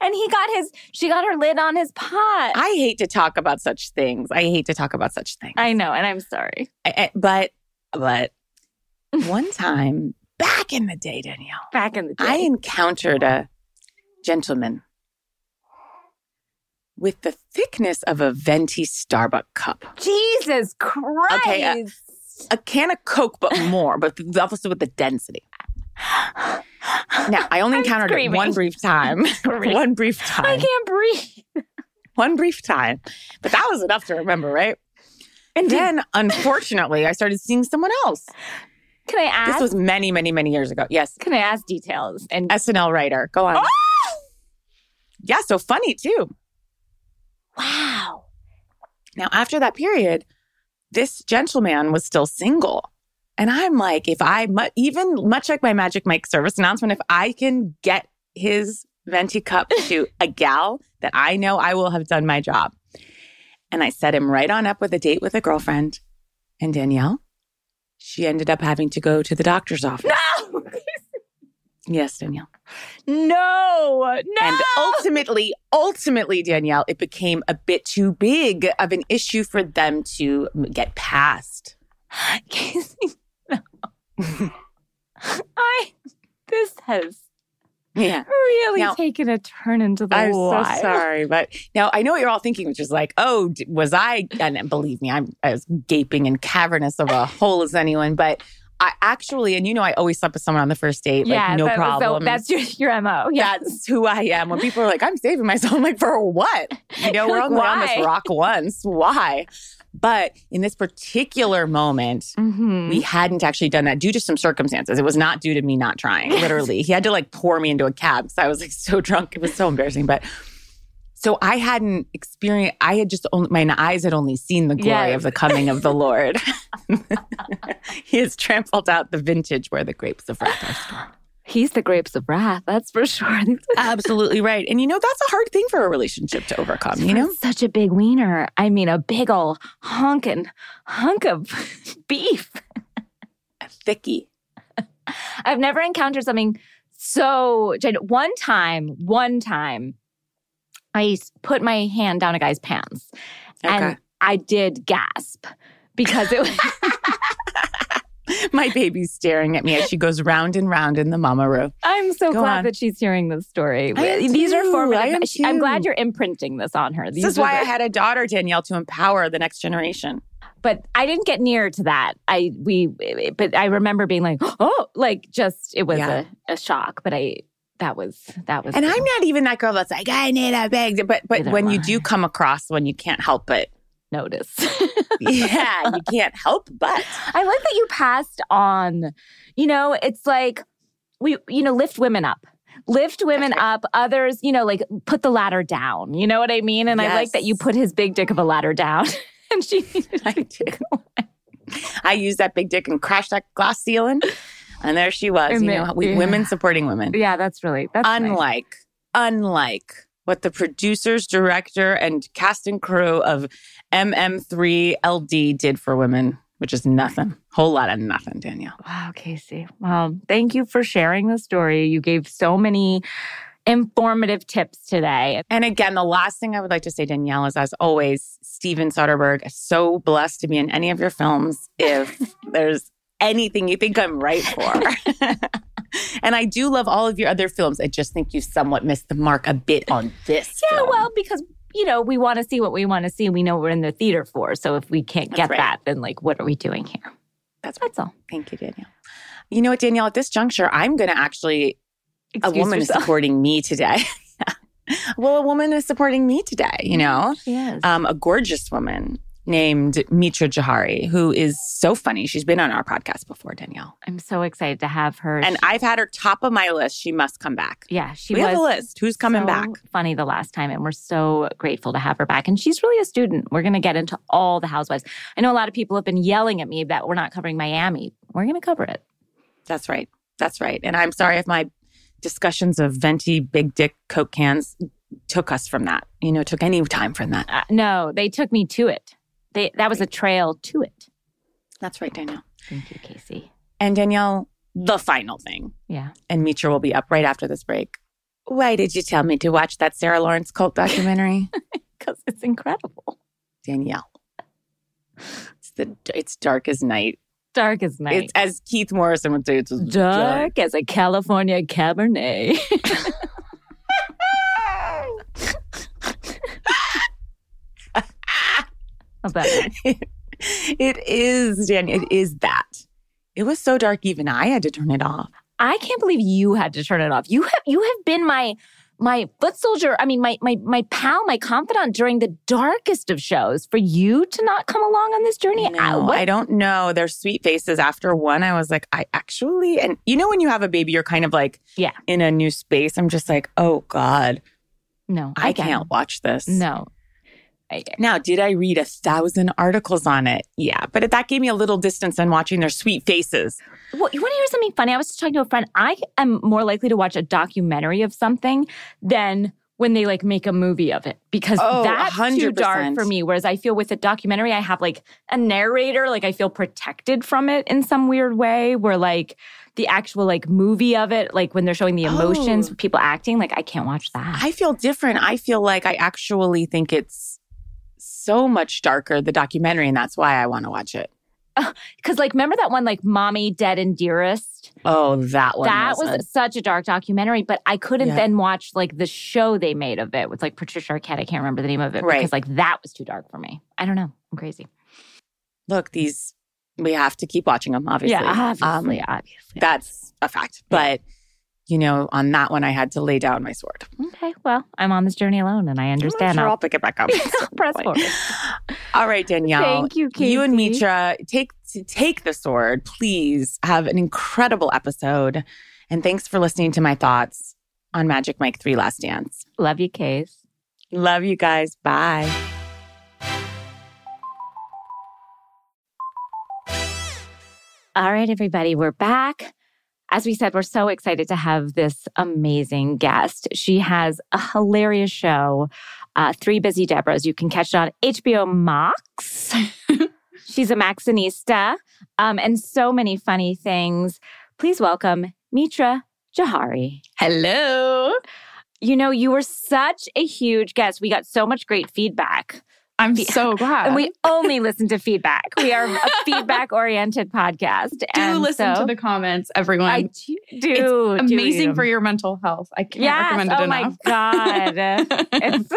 and he got his she got her lid on his pot. I hate to talk about such things. I hate to talk about such things. I know, and I'm sorry. I- I- but but one time back in the day, Danielle, Back in the day, I encountered a gentleman with the thickness of a venti Starbucks cup, Jesus Christ. Okay, uh, a can of Coke, but more, but also with the density. Now, I only I'm encountered screaming. it one brief time. One brief time. I can't breathe. One brief time. But that was enough to remember, right? And then, unfortunately, I started seeing someone else. Can I ask? This was many, many, many years ago. Yes. can I ask details? And SNL writer. Go on. Oh! Yeah, so funny too. wow, Now, after that period, this gentleman was still single. And I'm like, if I, mu- even much like my Magic Mike service announcement, if I can get his venti cup to a gal that I know, I will have done my job. And I set him right on up with a date with a girlfriend. And Danielle, she ended up having to go to the doctor's office. Yes, Danielle. no, no. And ultimately, ultimately, Danielle, it became a bit too big of an issue for them to get past. Casey, no. I. This has Yeah. really Now- taken a turn into the I'm wild. so sorry. But now I know what you're all thinking, which is like, oh, was I? And believe me, I'm as gaping and cavernous of a hole as anyone. But I actually, and you know, I always slept with someone on the first date, yeah, like no that- problem. So that's your your mo. Yeah, That's who I am. When people are like, I'm saving myself, I'm like, for what? You know, we're Like, only on this rock once. Why? But in this particular moment, Mhm. we hadn't actually done that due to some circumstances. It was not due to me not trying, literally. he had to like pour me into a cab because I was like so drunk. It was so embarrassing. But so I hadn't experienced, I had just only, my eyes had only seen the glory Yes. of the coming of the Lord. he has trampled out the vintage where the grapes of wrath are stored. He's the grapes of wrath. That's for sure. Absolutely right. And you know, that's a hard thing for a relationship to overcome, you know? such a big wiener. I mean, a big ol' honkin' hunk of beef. A thickie. I've never encountered something so. One time, one time, I put my hand down a guy's pants and I did gasp because it was My baby's staring at me as she goes round and round in the mama room. I'm so Go glad on. that she's hearing this story. These are formative. I am I'm glad you're imprinting this on her. This is why I had a daughter, Danielle, to empower the next generation. but I didn't get near to that. I we but I remember being like, oh, like just it was Yeah. a, a shock. But I that was that was And I'm not even that girl that's like, I need a big. But but Neither when you I. do come across one, you can't help but notice. yeah, you can't help but I like that you passed on. You know, it's like we, you know, lift women up. Lift women up. Others, you know, like put the ladder down. You know what I mean? And I like that you put his big dick of a ladder down. and she I do. I used that big dick and crashed that glass ceiling, and there she was. You know, we, yeah. women supporting women. Yeah, that's really that's nice. unlike unlike what the producers, director, and cast and crew of MM3 LD did for women, which is nothing. Whole lot of nothing, Danielle. Wow, Casey. Well, thank you for sharing the story. You gave so many informative tips today. And again, the last thing I would like to say, Danielle, is as always, Steven Soderbergh so blessed to be in any of your films. If there's anything you think I'm right for. and I do love all of your other films. I just think you somewhat missed the mark a bit on this. Yeah, film. well, because you know, we want to see what we want to see. We know we're in the theater for. So if we can't That's get right. that, then like what are we doing here? That's right. That's all. Thank you, Danielle. You know what, Danielle, at this juncture, I'm going to actually a Excuse woman is supporting me today. well, a woman is supporting me today, you know, She is. um, a gorgeous woman, named Mitra Jouhari, who is so funny. She's been on our podcast before, Danielle. I'm so excited to have her. And I've had her top of my list. She must come back. yeah, she we was have a list. Who's coming so back? Funny the last time, and we're so grateful to have her back. And she's really a student. We're going to get into all the housewives. I know a lot of people have been yelling at me that we're not covering Miami. We're going to cover it. That's right. That's right. And I'm sorry if my discussions of venti big dick Coke cans took us from that. You know, took any time from that. Uh, no, they took me to it. They that was a trail to it. That's right, Danielle. Thank you, Casey. And Danielle, the final thing. Yeah. And Mitra will be up right after this break. Why did you tell me to watch that Sarah Lawrence cult documentary? Because it's incredible. Danielle. It's the it's dark as night. Dark as night. It's as Keith Morrison would say, it's as dark as a California Cabernet. How's that? it is, Danielle. It is that. It was so dark, even I had to turn it off. I can't believe you had to turn it off. You have you have been my my foot soldier. I mean, my my my pal, my confidant during the darkest of shows. For you to not come along on this journey, No, I, what- I don't know. Their sweet faces after one, I was like, I actually, and you know, when you have a baby, you're kind of like, Yeah. in a new space. I'm just like, oh God, no, I, get can't watch this. No, I, Now, did I read a thousand articles on it? Yeah, but that gave me a little distance on watching their sweet faces. Well, you want to hear something funny? I was just talking to a friend. I am more likely to watch a documentary of something than when they like make a movie of it because Oh, that's too 100%. dark for me. Whereas I feel with a documentary, I have like a narrator, like I feel protected from it in some weird way. Where like the actual like movie of it, like when they're showing the emotions, Oh. people acting, like I can't watch that. I feel different. I feel like I actually think it's so much darker, the documentary, and that's why I want to watch it. Because like remember that one like "Mommy Dead and Dearest." Oh, that one. that was such a dark documentary, but I couldn't Yeah. then watch like the show they made of it with like Patricia Arquette. I can't remember the name of it Right. because like that was too dark for me. I don't know. I'm crazy. look, these, we have to keep watching them, obviously. Yeah, obviously, Um, obviously. that's a fact. But, you know, on that one, I had to lay down my sword. okay. Well, I'm on this journey alone, and I understand. Sure, I'll I'll pick it back up. press forward. All right, Danielle. Thank you, Casey. You and Mitra take take the sword. Please have an incredible episode, and thanks for listening to my thoughts on Magic Mike Three Last Dance. Love you, Case. Love you guys. Bye. All right, everybody, we're back. As we said, we're so excited to have this amazing guest. She has a hilarious show, uh, Three Busy Debras. You can catch it on HBO Max. She's a Maxinista um, and so many funny things. Please welcome Mitra Jouhari. Hello. You know, you were such a huge guest. We got so much great feedback. I'm so glad. And we only listen to feedback. We are a feedback oriented podcast. do and listen so- to the comments, everyone. I do. do Amazing for your mental health. I can't Yes. recommend it Oh enough. my God. it's,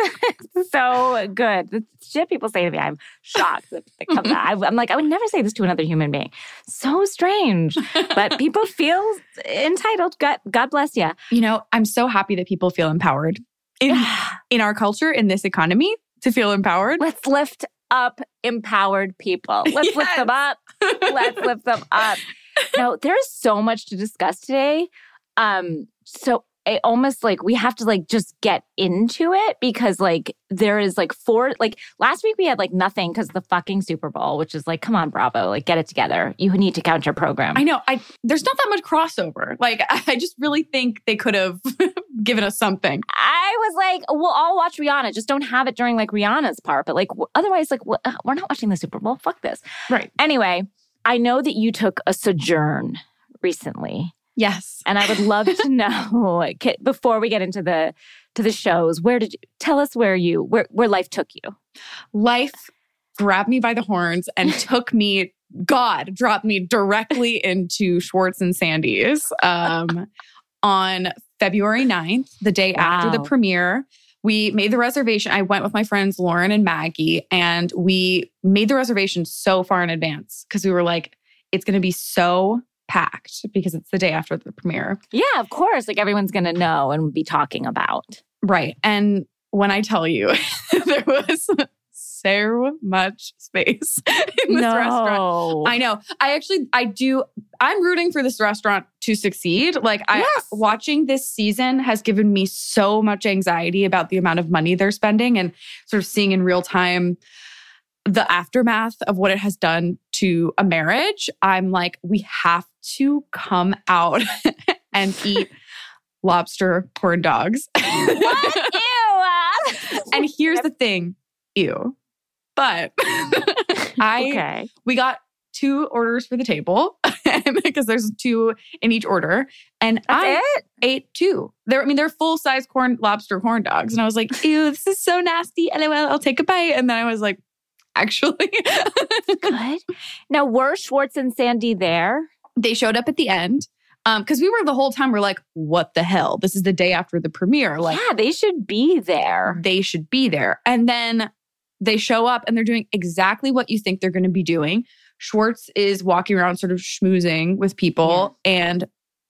it's so good. The shit people say to me, I'm shocked that it comes out. I, I'm like, I would never say this to another human being. So strange. But people feel entitled. God, God bless you. you know, I'm so happy that people feel empowered in in our culture, in this economy, to feel empowered. Let's lift up empowered people. Let's lift them up. Let's lift them up. Now, there is so much to discuss today. Um, so I almost like we have to like just get into it because like there is like four like last week we had like nothing because the fucking Super Bowl, which is like, come on, Bravo, like get it together. You need to count your program. I know. I there's not that much crossover. Like I just really think they could have given us something. I was like, we'll all watch Rihanna. Just don't have it during like Rihanna's part. But like, w- otherwise, like, we're not watching the Super Bowl. Fuck this. Right. Anyway, I know that you took a sojourn recently, Yes. and I would love to know before we get into the to the shows. Where did you tell us where you where where life took you? Life grabbed me by the horns and took me, God dropped me directly into Schwartz and Sandy's um, on February 9th, the day after the premiere. We made the reservation. I went with my friends Lauren and Maggie, and we made the reservation so far in advance because we were like, it's going to be so packed because it's the day after the premiere. Yeah, of course. Like everyone's gonna know and be talking about. Right. And when I tell you, there was so much space in this restaurant. I know. I actually, I do. I'm rooting for this restaurant to succeed. Like, I Yes. watching this season has given me so much anxiety about the amount of money they're spending and sort of seeing in real time the aftermath of what it has done to a marriage. I'm like, we have to come out and eat lobster corn dogs. What? Ew. and here's the thing, ew. But I okay. we got two orders for the table because there's two in each order. And That's I it? ate two. They're I mean, they're full size corn lobster corn dogs. And I was like, ew, this is so nasty. LOL, I'll take a bite. And then I was like, actually. Good. Now, were Schwartz and Sandy there? they showed up at the end. Um, because we were the whole time, we're like, what the hell? This is the day after the premiere. Like yeah, they should be there. they should be there. And then they show up and they're doing exactly what you think they're going to be doing. Schwartz is walking around sort of schmoozing with people and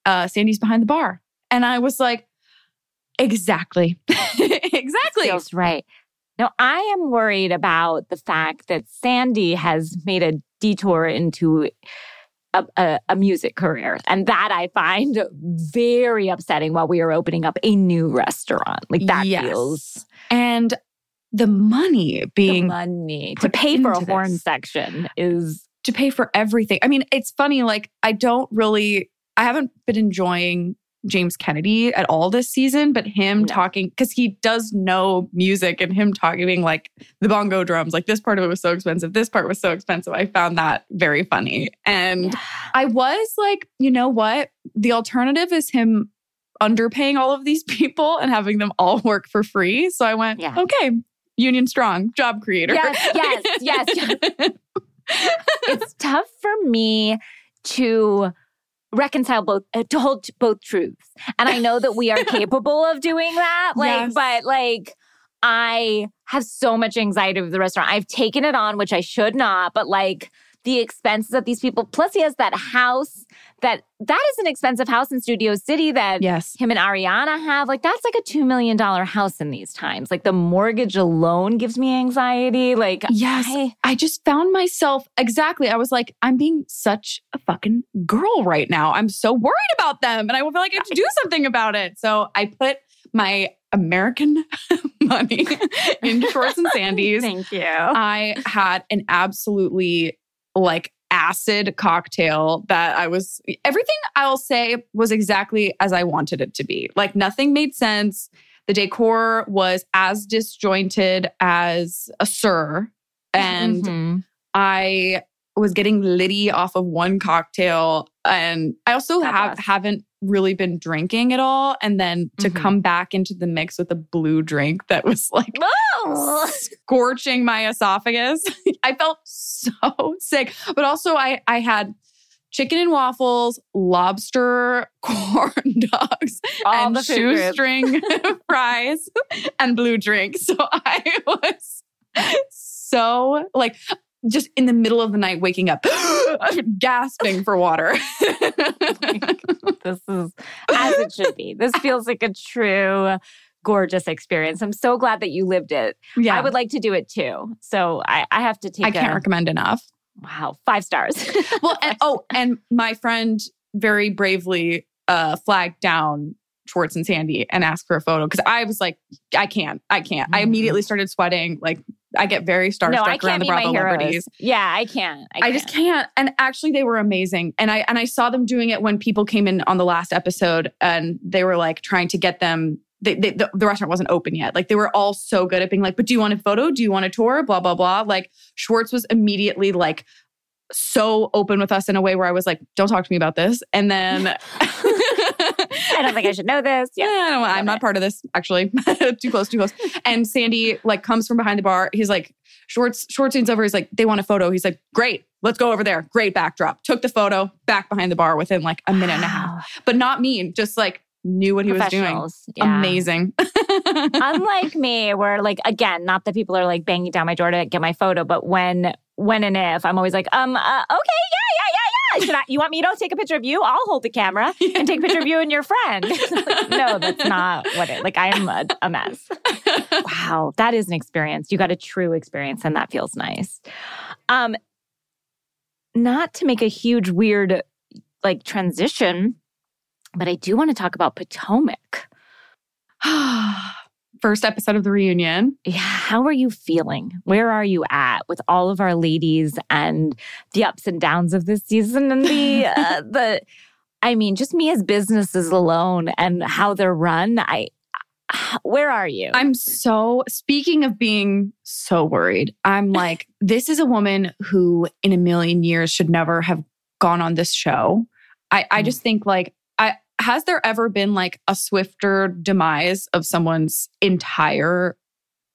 uh, Sandy's behind the bar. And I was like, exactly. exactly. Feels right. Now, I am worried about the fact that Sandy has made a detour into a, a, a music career. And that I find very upsetting while we are opening up a new restaurant. Like that Yes. feels And the money the being money to pay for a into horn section is to pay for everything. I mean, it's funny, like, I don't really, I haven't been enjoying James Kennedy at all this season, but him No. talking, because he does know music and him talking like the bongo drums, like this part of it was so expensive, this part was so expensive. I found that very funny. And I was like, you know what? The alternative is him underpaying all of these people and having them all work for free. So I went, Yeah. okay, union strong, job creator. Yes, yes, yes, it's tough for me to reconcile both uh, to hold both truths and i know that we are capable of doing that like Yes. but like i have so much anxiety with the restaurant i've taken it on which i should not but like the expenses of these people plus he has that house that that is an expensive house in studio city that yes. him and Ariana have. Like that's like a $2 million house in these times. Like the mortgage alone gives me anxiety. Like Yes. I- I just found myself exactly. I was like, I'm being such a fucking girl right now. I'm so worried about them. And I will feel like I have to do something about it. So I put my American money in Schwartz and Sandy's. Thank you. I had an absolutely like acid cocktail that I was everything I'll say was exactly as I wanted it to be. Like nothing made sense. The decor was as disjointed as a sir. And Mhm. I was getting litty off of one cocktail. And I also God have bless. haven't really been drinking at all. And then to Mhm. come back into the mix with a blue drink that was like Oh. scorching my esophagus. I felt so sick. But also I I had chicken and waffles, lobster corn dogs, All and the shoestring fries and blue drink. So I was so like just in the middle of the night waking up gasping for water. This is as it should be. This feels like a true gorgeous experience. I'm so glad that you lived it. yeah. I would like to do it too. So I, I have to take I can't a, recommend enough. wow, five stars. Well, and, oh, and my friend very bravely uh, flagged down Schwartz and Sandy and ask for a photo because I was like, I can't, I can't. I Mhm. immediately started sweating. Like, I get very starstruck no, around the Bravo celebrities. Yeah, I can't. I, I, just can't. And actually, they were amazing. And I and I saw them doing it when people came in on the last episode, and they were like trying to get them. They, they, the, the restaurant wasn't open yet. Like they were all so good at being like, "But do you want a photo? Do you want a tour? Blah blah blah." Like Schwartz was immediately like so open with us in a way where I was like, "Don't talk to me about this." And then I don't think I should know this. yeah, Yeah. I don't, I'm not it. part of this actually. too close, too close. And Sandy like comes from behind the bar. He's like, Schwartz, Schwartz leans over. He's like, they want a photo. He's like, great, let's go over there. Great backdrop. Took the photo back behind the bar within like a minute and a half. But not mean, just like knew what he was doing. Yeah. Amazing. Unlike me, where like again, not that people are like banging down my door to get my photo, but when when and if I'm always like, um, uh, okay, yeah, yeah, yeah, I, you want me to take a picture of you? I'll hold the camera and take a picture of you and your friend. no, that's not what it. Like I'm a, a mess. Wow, that is an experience. You got a true experience, and that feels nice. Um, not to make a huge weird like transition, but I do want to talk about Potomac. First episode of the reunion. Yeah, how are you feeling? Where are you at with all of our ladies and the ups and downs of this season and the uh, the I mean, just me as businesses alone and how they're run. I where are you? I'm so, speaking of being so worried, I'm like, this is a woman who in a million years should never have gone on this show. I, I just think like, has there ever been like a swifter demise of someone's entire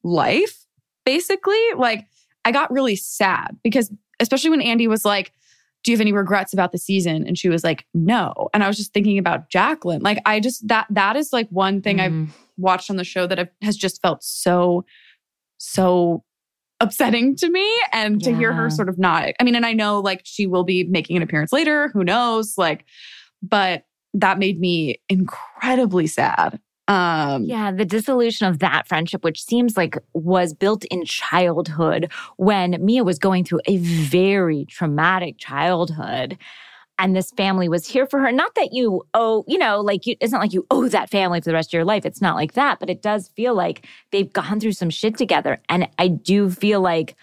life? Basically, like I got really sad because, especially when Andy was like, do you have any regrets about the season? And she was like, no. And I was just thinking about Jacqueline. Like, I just, that, that is like one thing Mhm. I've watched on the show that I've, has just felt so, so upsetting to me. And to hear her sort of not, I mean, and I know like she will be making an appearance later, who knows? Like, but that made me incredibly sad. Um, Yeah, the dissolution of that friendship, which seems like was built in childhood when Mia was going through a very traumatic childhood. And this family was here for her. Not that you owe, you know, like you, it's not like you owe that family for the rest of your life. It's not like that, but it does feel like they've gone through some shit together. And I do feel like,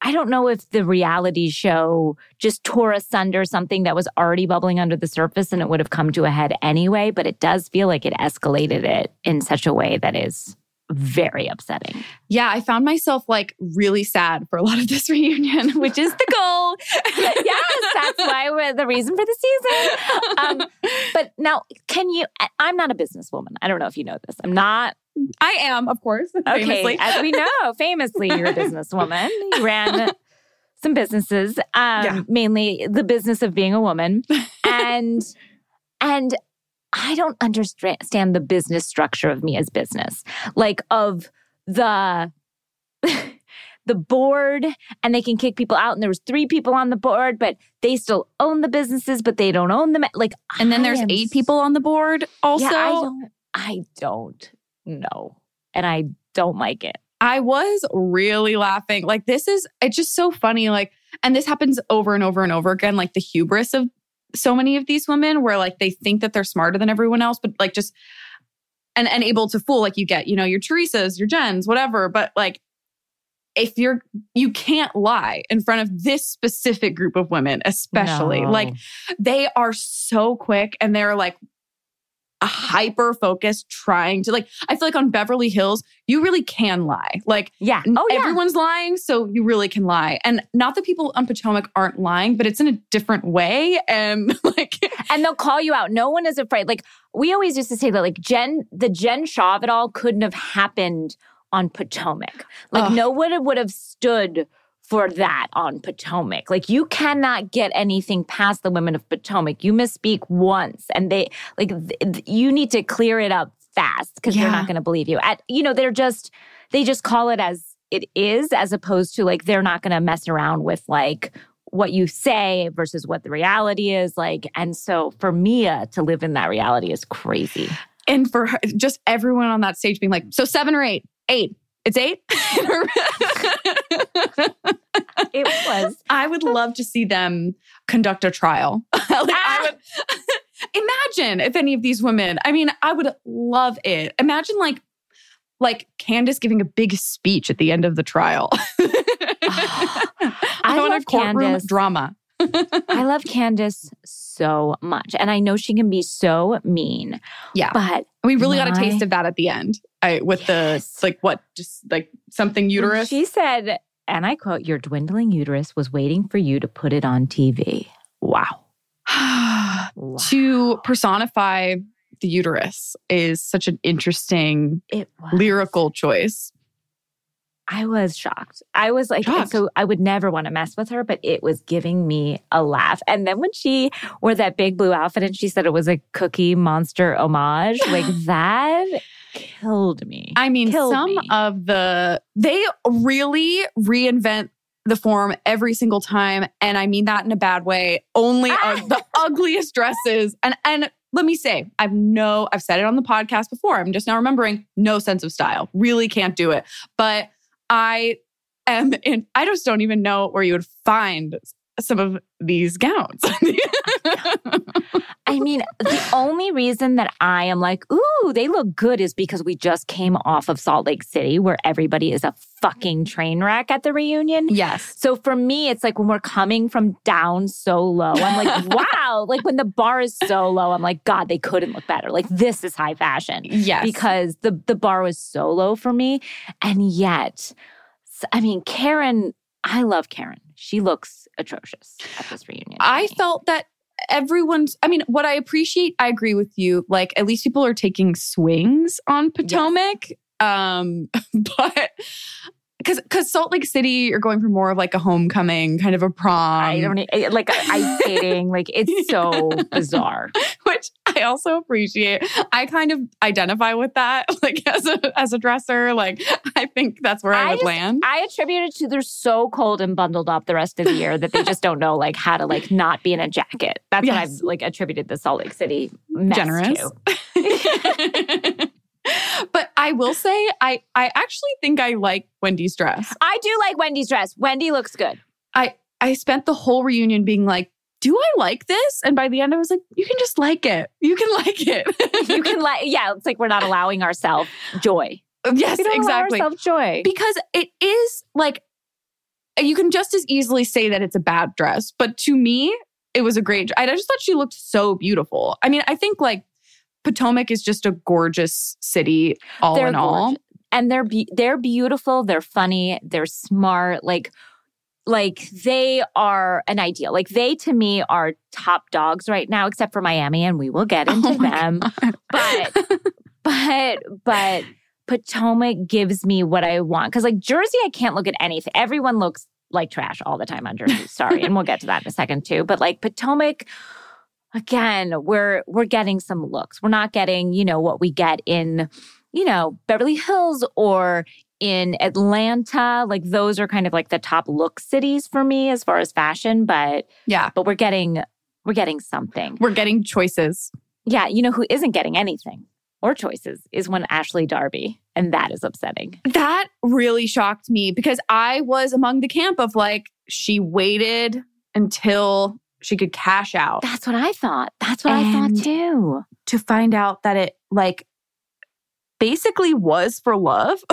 I don't know if the reality show just tore asunder something that was already bubbling under the surface and it would have come to a head anyway, but it does feel like it escalated it in such a way that is very upsetting. yeah, I found myself like really sad for a lot of this reunion, which is the goal. yes, that's why we're the reason for the season. Um, but now, can you? I'm not a businesswoman. I don't know if you know this. I'm not. I am, of course, Okay, famously. as we know, famously, you're a businesswoman. You ran some businesses, um, Yeah. mainly the business of being a woman, and and I don't understand the business structure of Mia's business, like of the. the board and they can kick people out and there was three people on the board but they still own the businesses but they don't own them like and then I there's am eight people on the board also. yeah, I don't I don't know. And I don't like it. I was really laughing. Like, this is, it's just so funny. Like, and this happens over and over and over again. Like, the hubris of so many of these women where like they think that they're smarter than everyone else, but like just, and, and able to fool. Like, you get, you know, your Teresa's, your Jens, whatever. But like, if you're, you can't lie in front of this specific group of women, especially. No. Like, they are so quick and they're like, hyper focused trying to like I feel like on Beverly Hills you really can lie like yeah. Oh yeah. everyone's lying, so you really can lie. And not that people on Potomac aren't lying, but it's in a different way. And like, and they'll call you out. No one is afraid. Like we always used to say that like Jen, the Jen Shah of it all couldn't have happened on Potomac. Like Ugh. no one would have stood for that on Potomac. Like you cannot get anything past the women of Potomac. You misspeak once and they like th- you need to clear it up fast because they're not going to believe you. At you know, they're just they just call it as it is as opposed to like they're not going to mess around with like what you say versus what the reality is like and so for Mia to live in that reality is crazy. and for her, just everyone on that stage being like, so seven or eight, eight, it's eight. It was I would love to see them conduct a trial. like, I ah! would imagine if any of these women. I mean, I would love it. Imagine like like Candace giving a big speech at the end of the trial. I, want love a courtroom Candace. drama. I love Candace so much and I know she can be so mean. Yeah. But We really got a taste of that at the end. I, with Yes. the like what just like something uterus. She said, and I quote, Your dwindling uterus was waiting for you to put it on TV. Wow. Wow. to personify the uterus is such an interesting lyrical choice. I was shocked. I was like, Shocked. so I would never want to mess with her, but it was giving me a laugh. And then when she wore that big blue outfit and she said it was a cookie monster homage, like that killed me. I mean, Killed some me. of the they really reinvent the form every single time. And I mean that in a bad way. Only the ugliest dresses. And and let me say, I've no, I've said it on the podcast before. I'm just now remembering no sense of style. Really can't do it. But I am in, I just don't even know where you would find some of these gowns. I mean, the only reason that I am like, ooh, they look good is because we just came off of Salt Lake City where everybody is a fucking train wreck at the reunion. yes. So for me, it's like when we're coming from down so low, I'm like, wow. Like when the bar is so low, I'm like, God, they couldn't look better. Like this is high fashion. Yes. Because the the bar was so low for me. And yet, I mean, Karen, I love Karen. She looks atrocious at this reunion. I felt that everyone's I mean, what I appreciate, I agree with you. Like at least people are taking swings on Potomac. Um, but because because Salt Lake City, you're going for more of like a homecoming, kind of a prom. I don't like ice skating. Like it's so bizarre. which I also appreciate. I kind of identify with that, like as a as a dresser. Like I think that's where I, I would just- land. I attribute it to they're so cold and bundled up the rest of the year that they just don't know like how to like not be in a jacket. That's what I've like attributed the Salt Lake City mess Generous. to. but I will say, I I actually think I like Wendy's dress. I do like Wendy's dress. Wendy looks good. I I spent the whole reunion being like, "Do I like this?" And by the end, I was like, "You can just like it. You can like it. You can like yeah, it's like we're not allowing ourselves joy. yes, exactly." joy. because it is like you can just as easily say that it's a bad dress, but to me, it was a great. I just thought she looked so beautiful. I mean, I think like Potomac is just a gorgeous city, all They're in all. and they're be- they're beautiful, they're funny, they're smart, like like they are an ideal. Like they to me are top dogs right now except for Miami and we will get oh into Oh them. But but but Potomac gives me what I want cuz like Jersey I can't look at anything. Everyone looks like trash all the time on Jersey. Sorry, and we'll get to that in a second too. But like Potomac again, we're we're getting some looks. We're not getting, you know, what we get in you know, Beverly Hills or in Atlanta. Like those are kind of like the top look cities for me as far as fashion, but Yeah, but we're getting we're getting something. we're getting choices. Yeah, you know who isn't getting anything or choices is one Ashley Darby, and that is upsetting. That really shocked me because I was among the camp of like she waited until she could cash out That's what I thought. That's what I thought too. to find out that it like basically was for love.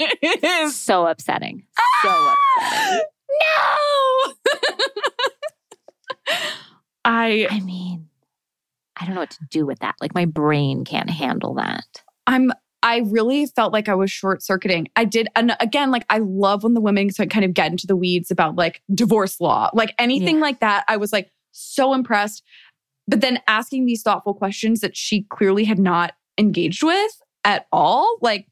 is So upsetting. So ah! upsetting. no. I I mean, I don't know what to do with that. Like my brain can't handle that. I'm I really felt like I was short circuiting. I did and again like I love when the women so kind of get into the weeds about like divorce law. Like anything Yeah. like that I was like so impressed. But then asking these thoughtful questions that she clearly had not engaged with at all like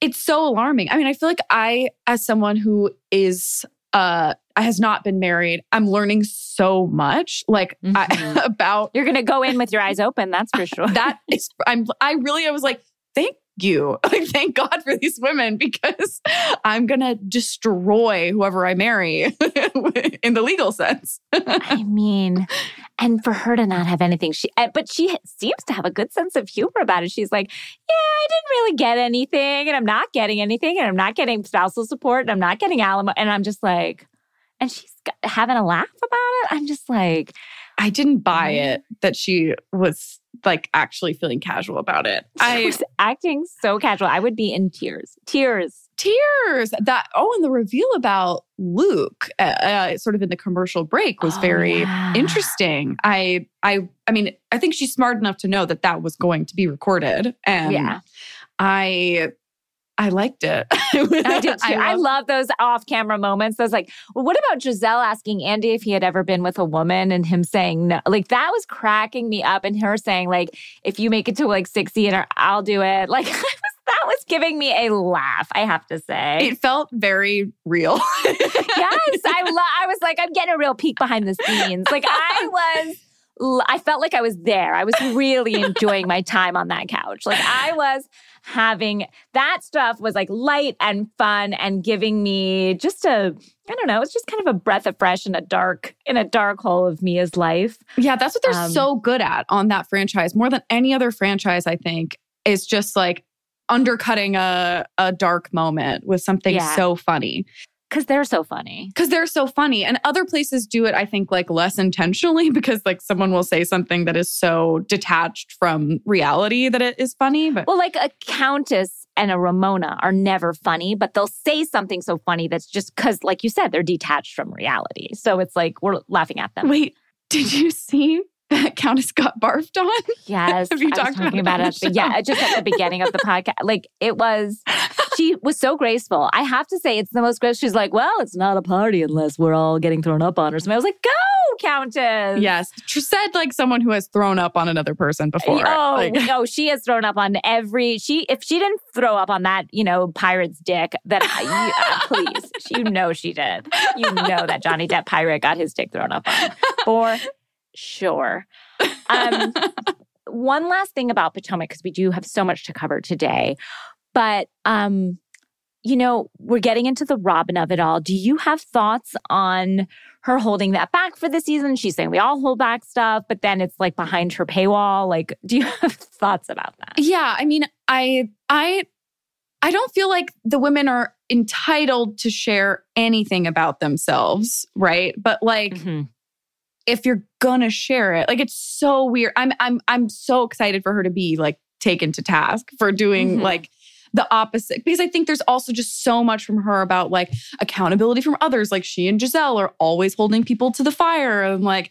it's so alarming. I mean, I feel like I as someone who is uh has not been married, I'm learning so much like I, Mhm. about You're gonna go in with your eyes open, that's for sure. that is i'm i really i was like thank you like thank god for these women because i'm gonna destroy whoever i marry in the legal sense I mean, and for her to not have anything, she uh, but she seems to have a good sense of humor about it. She's like, "Yeah, I didn't really get anything, and I'm not getting anything, and I'm not getting spousal support, and I'm not getting alimony." And I'm just like, and she's having a laugh about it. I'm just like, i didn't buy it that she was like actually feeling casual about it I was acting so casual. I would be in tears, tears. tears that oh and the reveal about luke uh, uh, sort of in the commercial break was Oh, very yeah. interesting i i i mean i think she's smart enough to know that that was going to be recorded and yeah, I I liked it. I did too. I, love- love those off-camera moments. Those like, well, what about Gizelle asking Andy if he had ever been with a woman and him saying no? Like that was cracking me up, and her saying like, if you make it to like sixty, and I'll do it. Like that was giving me a laugh. I have to say. it felt very real. yes, I I was like, I'm getting a real peek behind the scenes. Like I was I felt like I was there. I was really enjoying my time on that couch. Like I was having that stuff was like light and fun and giving me just a I don't know, it's just kind of a breath of fresh in a dark in a dark hole of Mia's life. Yeah, that's what they're Um, so good at on that franchise. More than any other franchise, I think, is just like undercutting a a dark moment with something Yeah. so funny. Cause they're so funny. Because they're so funny. And other places do it, I think, like less intentionally because like someone will say something that is so detached from reality that it is funny. But Well, like a countess and a Ramona are never funny, but they'll say something so funny that's just because, like you said, they're detached from reality. So it's like we're laughing at them. wait, did you see that Countess got barfed on? Yes, Have you I was talked talking about about it yeah, just at the beginning of the podcast, like it was. She was so graceful. I have to say, it's the most graceful. She's like, "Well, it's not a party unless we're all getting thrown up on or something." I was like, "Go, Countess!" yes. She Said like someone who has thrown up on another person before. Oh Like- no, she has thrown up on every. She if she didn't throw up on that, you know, pirate's dick, then I, you, uh, please, you know she did. You know that Johnny Depp pirate got his dick thrown up on for sure. Um, one last thing about Potomac because we do have so much to cover today, but um, you know, we're getting into the Robin of it all. Do you have thoughts on her holding that back for the season? She's saying we all hold back stuff, but then it's like behind her paywall. Like, do you have thoughts about that? Yeah, I mean, I I I don't feel like the women are entitled to share anything about themselves, right? But like Mhm. If you're gonna share it, like it's so weird. I'm I'm I'm so excited for her to be like taken to task for doing Mhm. like the opposite because I think there's also just so much from her about like accountability from others. Like she and Gizelle are always holding people to the fire and like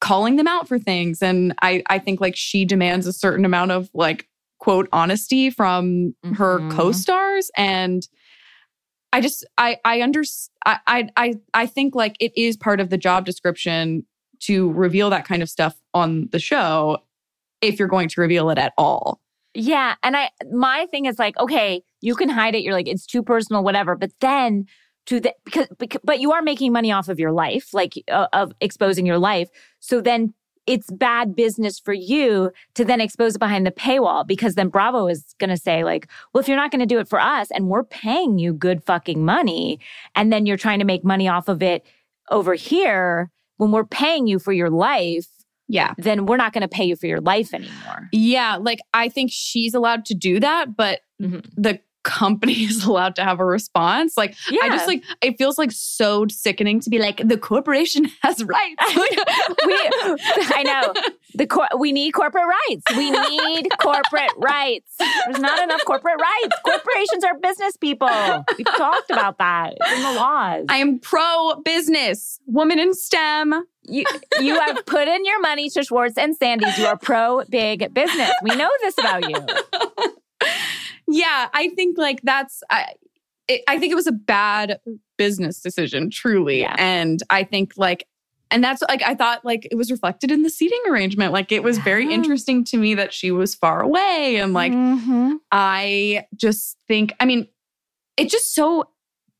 calling them out for things. And I I think like she demands a certain amount of like quote honesty from her Mhm. co-stars and I just I I under I I I think like it is part of the job description to reveal that kind of stuff on the show if you're going to reveal it at all. Yeah. And I, my thing is like, okay, you can hide it. You're like, it's too personal, whatever. But then to the, because, because but you are making money off of your life, like uh, of exposing your life. So then it's bad business for you to then expose it behind the paywall because then Bravo is going to say like, well, if you're not going to do it for us and we're paying you good fucking money and then you're trying to make money off of it over here when we're paying you for your life, Yeah. then we're not going to pay you for your life anymore. Yeah, like I think she's allowed to do that, but Mhm. the company is allowed to have a response. Like Yeah. I just like it feels like so sickening to be like the corporation has rights. We I know the cor- we need corporate rights. We need corporate rights. There's not enough corporate rights. Corporations are business people. We've talked about that It's in the laws. I am pro business, woman in STEM. you you have put in your money to Schwartz and Sandy's. You are pro big business. We know this about you. Yeah, I think like that's I it, I think it was a bad business decision, truly. Yeah. And I think like and that's like I thought like it was reflected in the seating arrangement. Like it was very interesting to me that she was far away and like Mhm. I just think, I mean, it's just so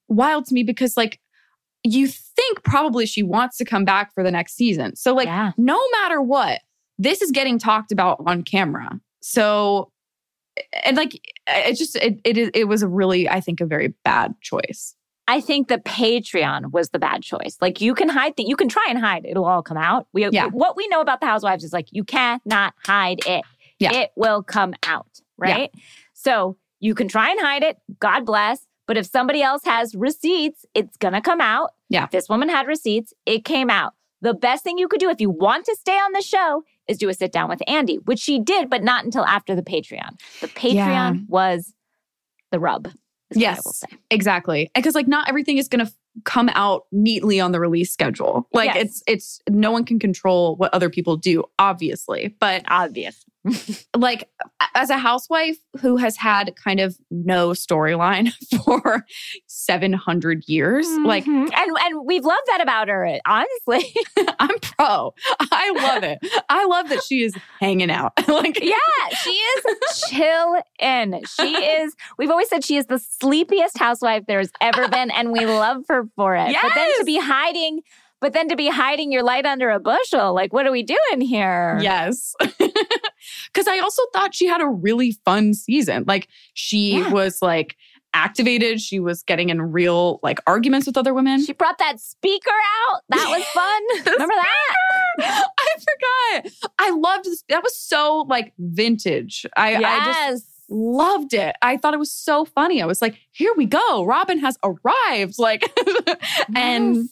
wild to me because, like, you think probably she wants to come back for the next season. So, like, Yeah. no matter what, this is getting talked about on camera. So, and like, it just, it, it, it was a really, I think, a very bad choice. I think the Patreon was the bad choice. Like you can hide things, you can try and hide. It'll all come out. We Yeah. what we know about the housewives is like you cannot hide it. Yeah. It will come out, right? So you can try and hide it. God bless. But if somebody else has receipts, it's gonna come out. Yeah. This woman had receipts. It came out. The best thing you could do if you want to stay on the show is do a sit down with Andy, which she did, but not until after the Patreon. The Patreon Yeah. was the rub. is what I Yes. will say. Exactly. Because, like, not everything is going to come out neatly on the release schedule. Like, Yes. it's, it's, no one can control what other people do, obviously. But Obvious. like as a housewife who has had kind of no storyline for 700 years like Mhm. and and we've loved that about her honestly. I'm pro. I love it. I love that she is hanging out. Like yeah she is chill in. She is we've always said she is the sleepiest housewife there's ever been and we love her for it. But then to be hiding but then to be hiding your light under a bushel, like, what are we doing here? Yes. Because I also thought she had a really fun season. Like, she Yeah. was like activated. She was getting in real like arguments with other women. She brought that speaker out. That was fun. Remember that? I forgot. I loved this. That was so like vintage. I, I just yes. loved it. I thought it was so funny. I was like, here we go. Robin has arrived. Like, and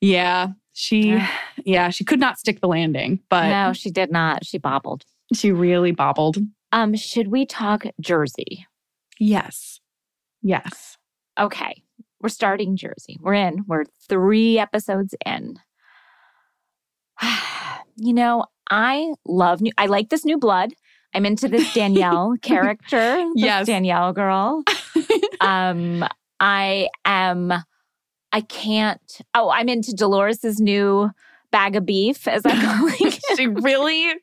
yeah, she, yeah, she could not stick the landing, but no, she did not. She bobbled. she really bobbled. Um, should we talk Jersey? Yes. Yes. Okay. We're starting Jersey. We're in. We're three episodes in. you know, I love new I like this new blood. I'm into this Danielle character. this Yes. Danielle girl. um, I am I can't oh, I'm into Dolores's new bag of beef, as I'm calling it. she really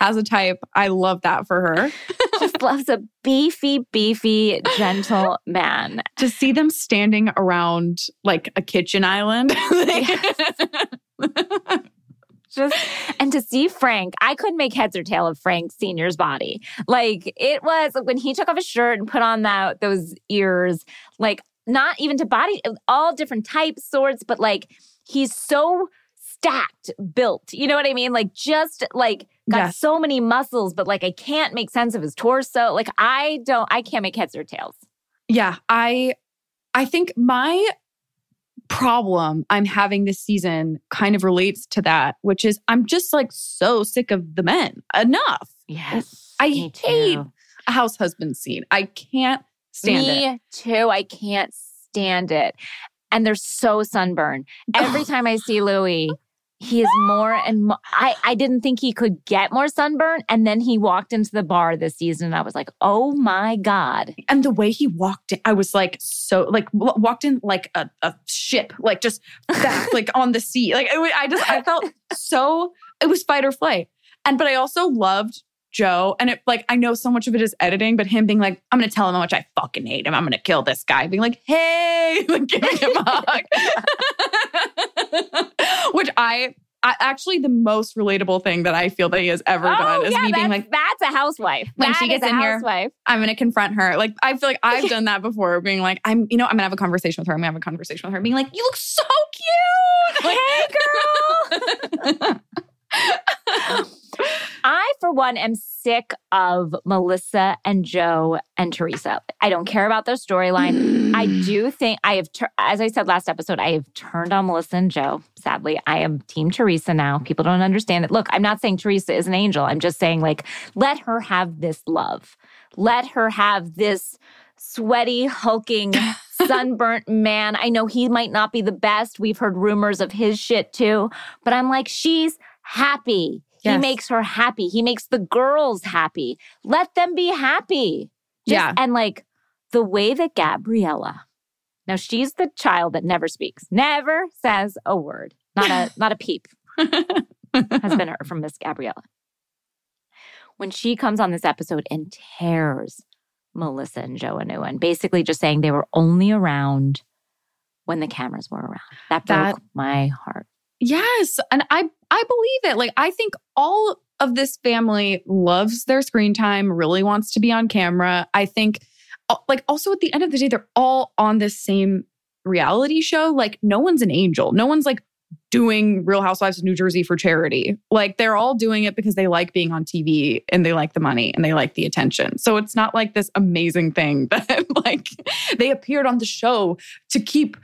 has a type. I love that for her. Just loves a beefy, beefy, gentle man. To see them standing around like a kitchen island. just and to see Frank, I couldn't make heads or tail of Frank Senior's body. Like it was when he took off his shirt and put on that those ears, like not even to body, all different types, sorts, but like he's so stacked, built. You know what I mean? Like just like got Yes. so many muscles, but like I can't make sense of his torso. Like I don't, I can't make heads or tails. Yeah, I I think my problem I'm having this season kind of relates to that, which is I'm just like so sick of the men. Enough. Yes, I hate. A house husband scene. I can't stand Me it. too. I can't stand it. And they're so sunburned. Every time I see Luis, he is more and more. I, I didn't think he could get more sunburn. And then he walked into the bar this season. And I was like, oh my God. And the way he walked in, I was like so like walked in like a, a ship, like just back, like on the sea. Like it, I just I felt so it was fight or flight. And but I also loved Joe. And it like I know so much of it is editing, but him being like, I'm gonna tell him how much I fucking hate him. I'm gonna kill this guy. Being like, hey, like giving him a hug. Which I I, actually the most relatable thing that I feel that he has ever oh, done is Oh, yeah, me being like, that's a housewife. When That she gets in here. I'm going to confront her. Like, I feel like I've done that before, being like, I'm, you know, I'm going to have a conversation with her. I'm to have a conversation with her, being like, you look so cute. Like, Hey, girl. I, for one, am sick of Melissa and Joe and Teresa. I don't care about their storyline. I do think I have, tur- as I said last episode, I have turned on Melissa and Joe. Sadly, I am Team Teresa now. People don't understand it. Look, I'm not saying Teresa is an angel. I'm just saying, like, let her have this love. Let her have this sweaty, hulking, sunburnt man. I know he might not be the best. We've heard rumors of his shit too, but I'm like, she's happy. He makes her happy. He makes the girls happy. Let them be happy. Just- Yeah. And like the way that Gabriella, now she's the child that never speaks, never says a word, not a not a peep has been heard from Miss Gabriella. When she comes on this episode and tears Melissa and Joe and basically just saying they were only around when the cameras were around. That broke That- my heart. Yes. And I, I believe it. Like, I think all of this family loves their screen time, really wants to be on camera. I think, uh, like, also at the end of the day, they're all on this same reality show. Like, no one's an angel. No one's like doing Real Housewives of New Jersey for charity. Like, they're all doing it because they like being on TV and they like the money and they like the attention. So it's not like this amazing thing that, like, they appeared on the show to keep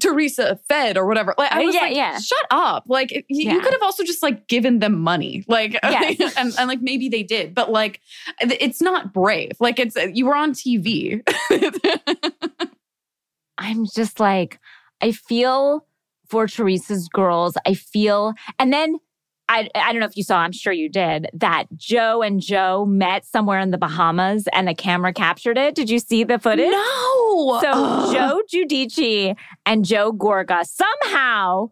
Teresa fed or whatever. Like, I uh, was Yeah, like, yeah. shut up. Like, you, you Yeah. could have also just like given them money. Like, Yes. and, and like maybe they did, but like, it's not brave. Like, it's uh, you were on TV. I'm just like, I feel for Teresa's girls. I feel, and then I, I don't know if you saw, I'm sure you did, that Joe and Joe met somewhere in the Bahamas and the camera captured it. Did you see the footage? no. So Ugh. Joe Giudice and Joe Gorga somehow,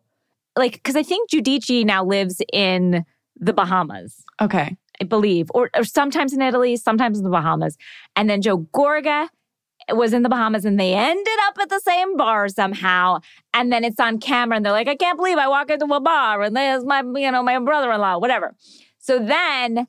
like, because I think Giudice now lives in the Bahamas. Okay. I believe, or, or sometimes in Italy, sometimes in the Bahamas. And then Joe Gorga was in the Bahamas and they ended up at the same bar somehow. And then it's on camera and they're like, I can't believe I walk into a bar and there's my, you know, my brother-in-law, whatever. So then,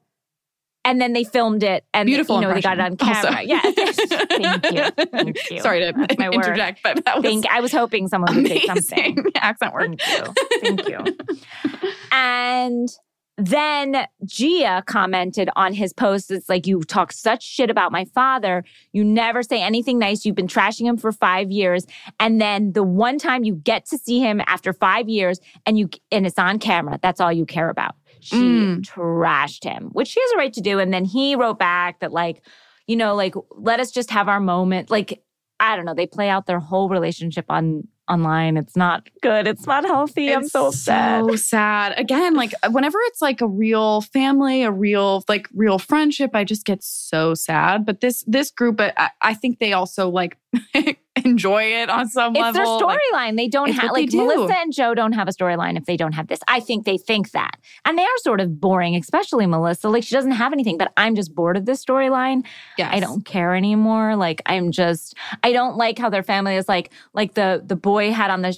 and then they filmed it and Beautiful you know, they got it on camera. also. Yes. Thank you. Thank you. Sorry to That's my word. but that was Thank, I was hoping someone would say something. accent work. Thank you. Thank you. And then Gia commented on his post. It's like, you talk such shit about my father. You never say anything nice. You've been trashing him for five years. And then the one time you get to see him after five years and you and it's on camera, that's all you care about. She Mm. trashed him, which she has a right to do. And then he wrote back that, like, you know, like, let us just have our moment. Like, I don't know. They play out their whole relationship on online. It's not good. It's not healthy. I'm It's so upset. So sad. Again, like whenever it's like a real family, a real like real friendship, I just get so sad. But this this group, I, I think they also like enjoy it on some level. It's their level. Like, storyline. they don't have like do. Melissa and Joe don't have a storyline if they don't have this. I think they think that. And they are sort of boring, especially Melissa. Like she doesn't have anything, but I'm just bored of this storyline. Yeah, I don't care anymore. Like I'm just I don't like how their family is like like the the boy had on the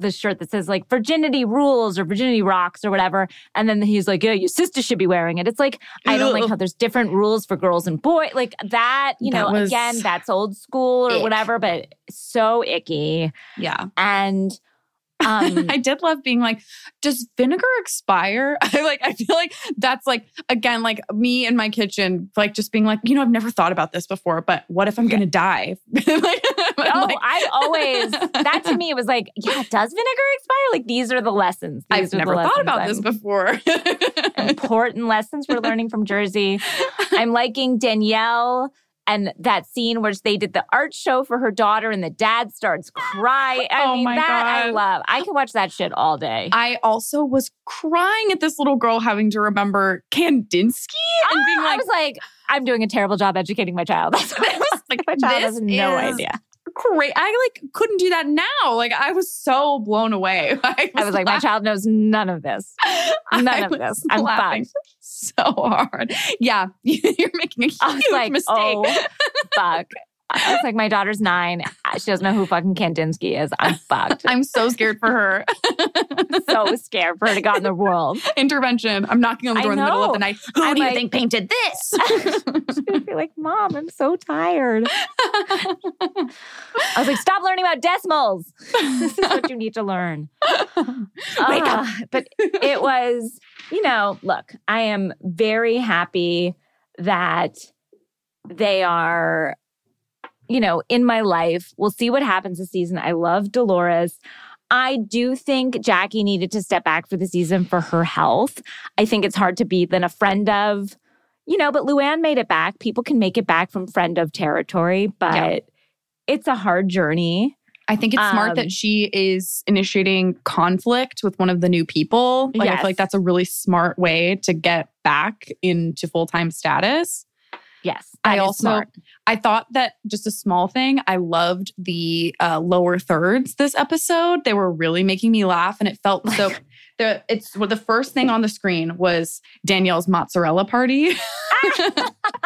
the shirt that says like virginity rules or virginity rocks or whatever. And then he's like, yeah, your sister should be wearing it. It's like, I don't like how there's different rules for girls and boys. Like that, you That know, was again, that's old school or ick. whatever, but so icky. Yeah. And um I did love being like, does vinegar expire? I like, I feel like that's like, again, like me in my kitchen, like just being like, you know, I've never thought about this before, but what if I'm going to die? like, Oh, I always that to me was like, yeah, does vinegar expire? Like these are the lessons. These I've never thought about I'm- this before. important lessons we're learning from Jersey. I'm liking Danielle and that scene where they did the art show for her daughter and the dad starts crying. I Oh mean, my that I love. I can watch that shit all day. I also was crying at this little girl having to remember Kandinsky and being ah, I like, was like, I'm doing a terrible job educating my child. That's what I was like. My child has no idea. Great. I like couldn't do that now. Like I was so blown away. I I was like, my child knows none of this. None I of was this. I'm laughing fucked. so hard. Yeah, you're making a huge was like, mistake. oh, fuck. I was like, my daughter's nine. She doesn't know who fucking Kandinsky is. I'm fucked. I'm so scared for her. so scared for her to go out in the world. Intervention. I'm knocking on the door in the middle of the night. Who I'm do you think painted this? She's gonna be like, Mom, I'm so tired. I was like, stop learning about decimals. this is what you need to learn. Wake up. Ah, But it was, you know, look, I am very happy that they are, you know, in my life. We'll see what happens this season. I love Dolores. I do think Jackie needed to step back for the season for her health. I think it's hard to be than a friend of, you know, but Luann made it back. People can make it back from friend of territory, but Yeah. it's a hard journey. I think it's smart Um, that she is initiating conflict with one of the new people. Like I feel like that's a really smart way to get back into full time status. Yes. I also smart. I thought that just a small thing. I loved the uh, lower thirds this episode. They were really making me laugh, and it felt so. The it's well, the first thing on the screen was Danielle's mozzarella party. and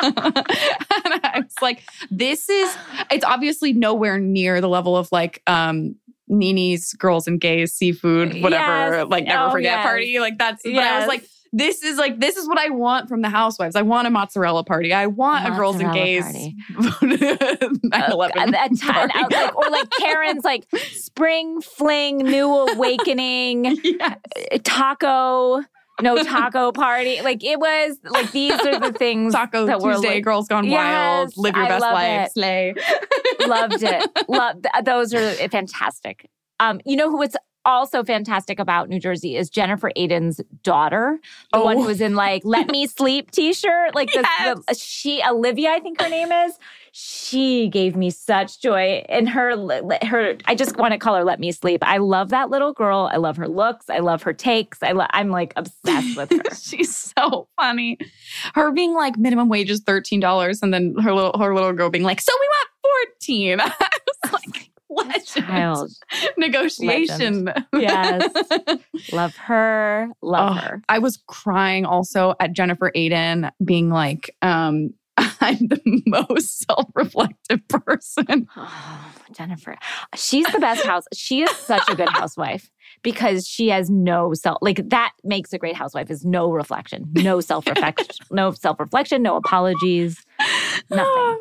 I was like, "This is." It's obviously nowhere near the level of like um Nini's girls and gays seafood whatever Yes. like never Oh, forget yes. party like that's. But I was like, this is like this is what I want from the housewives. I want a mozzarella party. I want a, girls and gays party. 9/11 Uh, that time, party. out, like, or like Karen's like spring fling, new awakening, Yes. uh, taco, no taco party. Like it was like these are the things Taco that were Tuesday, like, Girls Gone Wild, Yes, Live Your I Best Life, it. Slay. loved it. Love th- those are fantastic. Um, you know who it's also fantastic about New Jersey is Jennifer Aydin's daughter, the one Oh. who was in like "Let Me Sleep" T-shirt. Like the, Yes. the she Olivia, I think her name is. She gave me such joy in her her. I just want to call her "Let Me Sleep." I love that little girl. I love her looks. I love her takes. I lo- I'm like obsessed with her. She's so funny. Her being like minimum wage is thirteen dollars, and then her little her little girl being like, "So we want 14 I was like, legend Child, negotiation. Yes. love her. Love Oh, her. I was crying also at Jennifer Aydin being like, um, I'm the most self reflective person. Oh, Jennifer. She's the best house. She is such a good housewife because she has no self like that makes a great housewife is no reflection, no self reflection, no self reflection, no apologies, nothing.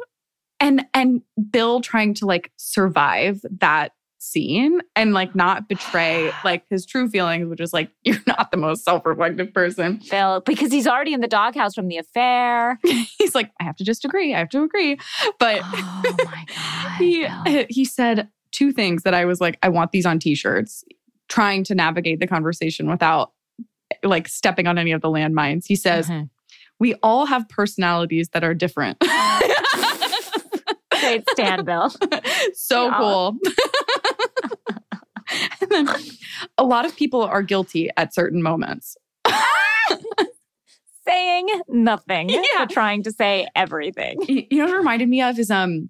And and Bill trying to like survive that scene and like not betray like his true feelings, which is like you're not the most self-reflective person. Bill, because he's already in the doghouse from the affair. He's like, I have to just agree. I have to agree. But Oh my god. he Bill. he said two things that I was like, I want these on t-shirts, trying to navigate the conversation without like stepping on any of the landmines. He says, Mhm. We all have personalities that are different. Great stand, Bill. so Yeah. cool. and then a lot of people are guilty at certain moments. Saying nothing, Yeah. but trying to say everything. You you know what it reminded me of is um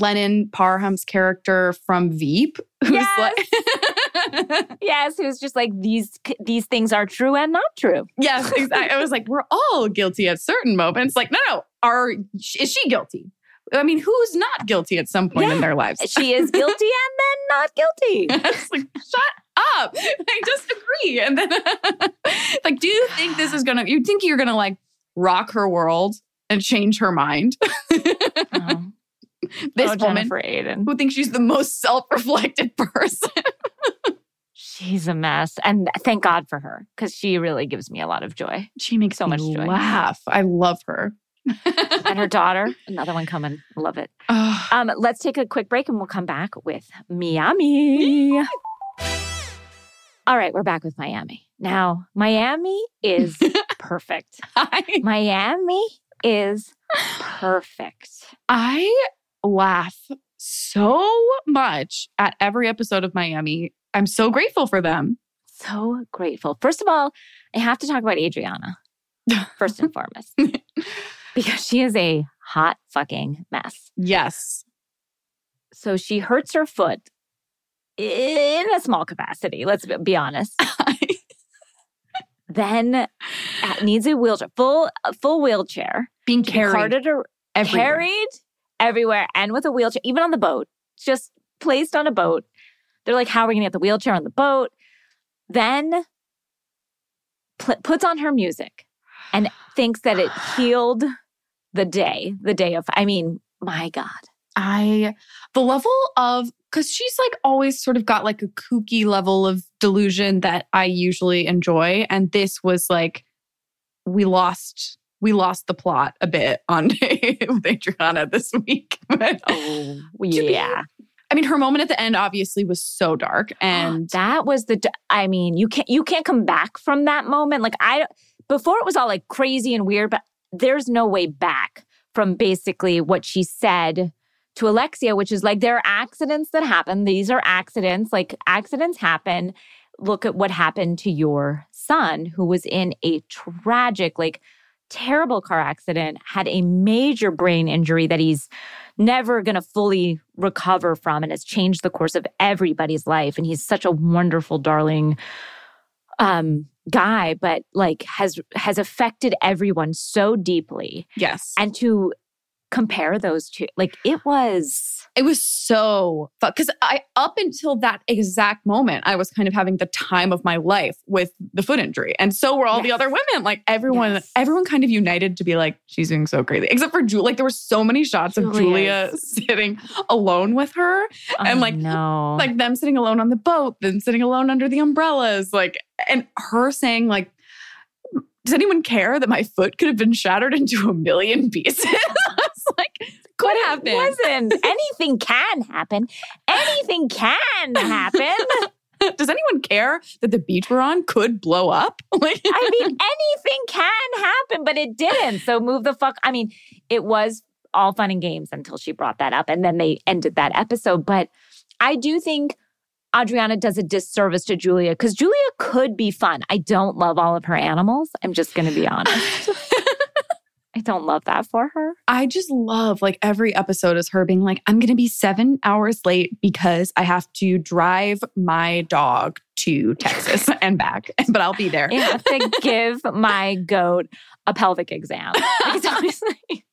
Lennon Parham's character from Veep. Who's Yes. like Yes, who's just like these these things are true and not true. Yes, exactly. I was like, we're all guilty at certain moments. Like, no, no, are is she guilty? I mean, who's not guilty at some point in their lives? She is guilty and then not guilty. like, shut up. I disagree. And then, like, do you think this is gonna? You think you're gonna like rock her world and change her mind? Oh, this oh, woman who thinks she's the most self-reflective person. She's a mess. And thank God for her, because she really gives me a lot of joy. She makes So much joy. laugh. I love her. And her daughter, another one coming. Love it. Oh, Um, let's take a quick break and we'll come back with Miami. All right, we're back with Miami. Now, Miami is perfect. I, Miami is perfect. I laugh so much at every episode of Miami. I'm so grateful for them. So grateful. First of all, I have to talk about Adriana, first and foremost, because she is a hot fucking mess. Yes. So she hurts her foot in a small capacity, let's be honest. Then needs a wheelchair, full full wheelchair, Being carried carted ar- everywhere. carried everywhere, and with a wheelchair, even on the boat, just placed on a boat. They're like, "How are we going to get the wheelchair on the boat?" Then pl- puts on her music and thinks that it healed the day, the day of. I mean, my God, I the level of because she's like always sort of got like a kooky level of delusion that I usually enjoy, and this was like we lost we lost the plot a bit on day with Adriana this week. But oh be- yeah. I mean, her moment at the end obviously was so dark, and that was the I mean you can't you can't come back from that moment like i before it was all like crazy and weird but there's no way back from basically what she said to alexia which is like there are accidents that happen. These are accidents. Like accidents happen. Look at what happened to your son who was in a tragic like terrible car accident had a major brain injury that he's never going to fully recover from and has changed the course of everybody's life and he's such a wonderful darling um guy but like has has affected everyone so deeply yes, and to compare those two like it was It was so fun because I, up until that exact moment, I was kind of having the time of my life with the foot injury, and so were all the other women. Like everyone, Yes. everyone kind of united to be like, she's doing so crazy. Except for Julia, like there were so many shots of Julia sitting alone with her, And, oh, like- no like them sitting alone on the boat, then sitting alone under the umbrellas, like, and her saying like. Does anyone care that my foot could have been shattered into a million pieces? I was like, could happen. wasn't anything can happen anything can happen Does anyone care that the beach we're on could blow up? Like, I mean, anything can happen, but it didn't. So move the fuck. I mean, it was all fun and games until she brought that up, and then they ended that episode. But I do think Adriana does a disservice to Julia because Julia could be fun. I don't love all of her animals. I'm just going to be honest. I don't love that for her. I just love like every episode is her being like, I'm going to be seven hours late because I have to drive my dog to Texas and back, but I'll be there. I have to give my goat a pelvic exam. Like, it's always like-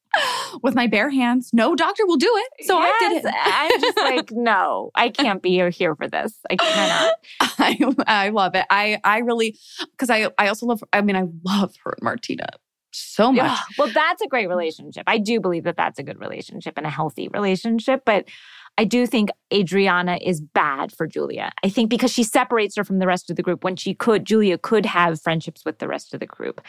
with my bare hands. No doctor will do it. So I did it. I'm just like, no, I can't be here for this. I cannot. I, I love it. I I really because I I also love. I mean, I love her and Martina so much. Yeah. Well, that's a great relationship. I do believe that that's a good relationship and a healthy relationship. But I do think Adriana is bad for Julia. I think because she separates her from the rest of the group when she could, Julia could have friendships with the rest of the group.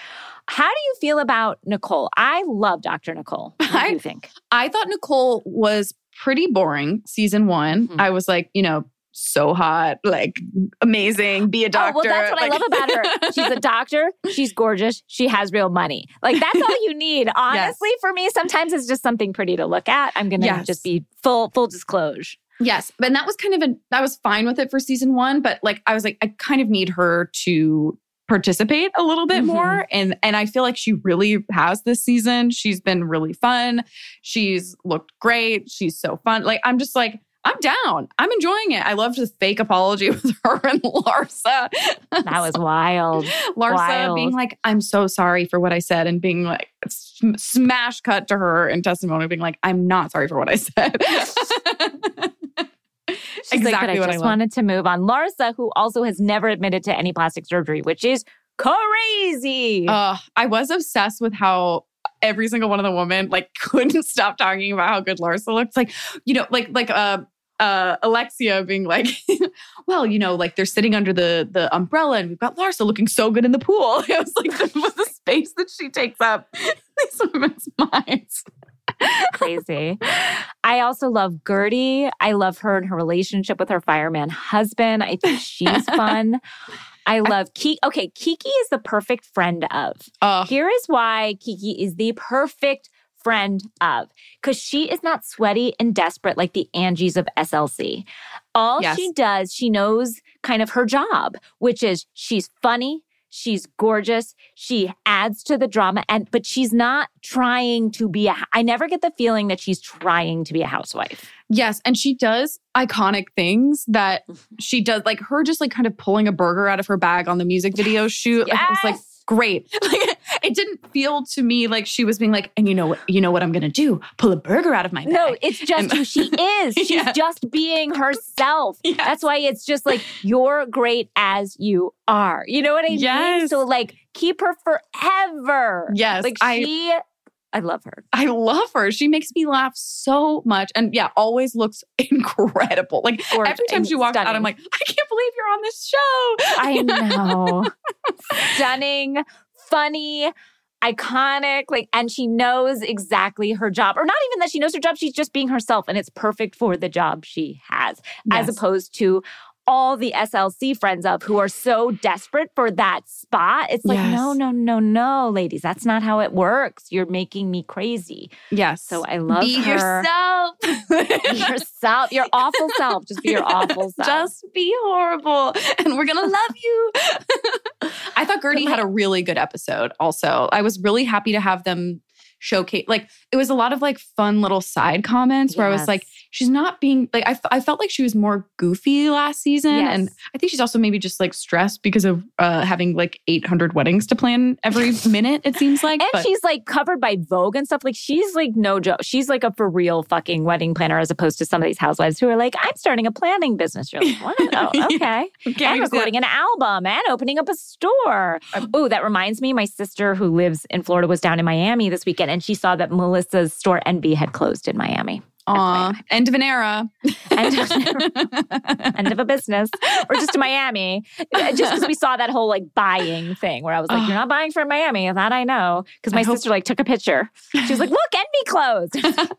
How do you feel about Nicole? I love Dr. Nicole. What do I- you think? I thought Nicole was pretty boring season one. Mhm. I was like, you know, so hot, like amazing, be a doctor. Oh, well, that's what Like- I love about her. She's a doctor. She's gorgeous. She has real money. Like that's all you need. Honestly, for me, sometimes it's just something pretty to look at. I'm gonna Yes. just be full full disclosure. Yes. And that was kind of a, I was fine with it for season one, but like, I was like, I kind of need her to participate a little bit Mhm. more. And, and I feel like she really has this season. She's been really fun. She's looked great. She's so fun. Like, I'm just like, I'm down. I'm enjoying it. I loved the fake apology with her and Larsa. That was wild. Larsa wild. being like, I'm so sorry for what I said, and being like, sm- smash cut to her in testimony, being like, I'm not sorry for what I said. She's like, but I just love. wanted to move on. Larsa, who also has never admitted to any plastic surgery, which is crazy. Uh, I was obsessed with how every single one of the women like couldn't stop talking about how good Larsa looks. Like, you know, like like uh uh Alexia being like, well, you know, like they're sitting under the the umbrella and we've got Larsa looking so good in the pool. It was like the, was the space that she takes up these women's minds. crazy. I also love Guerdy. I love her and her relationship with her fireman husband. I think she's fun. I love Kiki. Okay, Kiki is the perfect friend of. Uh, Here is why Kiki is the perfect friend of because she is not sweaty and desperate like the Angies of SLC. All Yes. she does, she knows kind of her job, which is she's funny, she's gorgeous, she adds to the drama, and but she's not trying to be a. I never get the feeling that she's trying to be a housewife. Yes, and she does iconic things that mm-hmm. she does, like her just like kind of pulling a burger out of her bag on the music video shoot. Was like Yes! Great. Like it didn't feel to me like she was being like, and you know what, you know what I'm gonna do? Pull a burger out of my bag. No, it's just And- who she is. She's Yeah. just being herself. Yes. That's why it's just like you're great as you are. You know what I mean? Yes. So like keep her forever. Yes, Like I- she I love her. I love her. She makes me laugh so much. And yeah, always looks incredible. Like Or- every time she walks out. I'm like, I can't believe you're on this show. I know. Stunning, funny, iconic, like, and she knows exactly her job. Or not even that she knows her job, she's just being herself, and it's perfect for the job she has, as opposed to all the SLC friends of who are so desperate for that spot. It's like, Yes. no, no, no, no, ladies, that's not how it works. You're making me crazy. Yes. So I love Be her. yourself. Be yourself, your awful self. Just be your awful self. Just be horrible, and we're gonna love you. I thought Guerdy But had a really good episode. Also, I was really happy to have them showcase. Like, it was a lot of like fun little side comments where I was like, Yes. She's not being like I, f- I felt like she was more goofy last season and i think she's also maybe just like stressed because of uh, having like 800 weddings to plan every minute it seems like And but she's like covered by Vogue and stuff. Like she's like no joke. She's like a for real fucking wedding planner as opposed to some of these housewives who are like, I'm starting a planning business. You're like, what? Oh, Yeah. okay. Can't and recording an album and opening up a store. Oh, that reminds me, my sister who lives in Florida was down in Miami this weekend and she saw that Melissa's store Envy had closed in Miami. Aw, end of an era End of- End of a business. Or just to Miami. Uh, Just because we saw that whole like buying thing where I was like, Oh. you're not buying from Miami. That I know. Because my I hope- sister like took a picture. She was like, look, Envy clothes.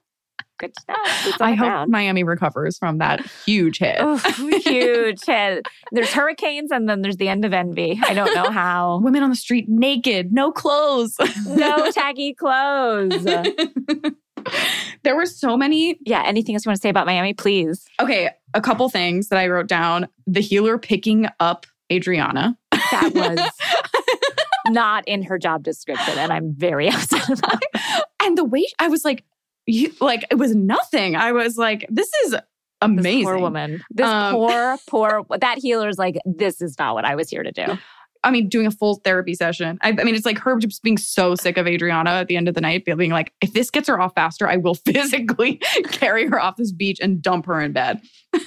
Good know. I hope ground. miami recovers from that huge hit Oh, huge hit. There's hurricanes and then there's the end of envy. I don't know how. women on the street naked no clothes No tacky clothes. there were so many Yeah. Anything else you want to say about Miami, please? okay a couple things that i wrote down the healer picking up adriana That was not in her job description, and I'm very upset about it. and the way I was like, you like it was nothing. I was like, this is This amazing. poor woman. This Um, poor, poor. That healer is like, this is not what I was here to do. I mean, doing a full therapy session. I, I mean, it's like her just being so sick of Adriana at the end of the night, being like, if this gets her off faster, I will physically carry her off this beach and dump her in bed.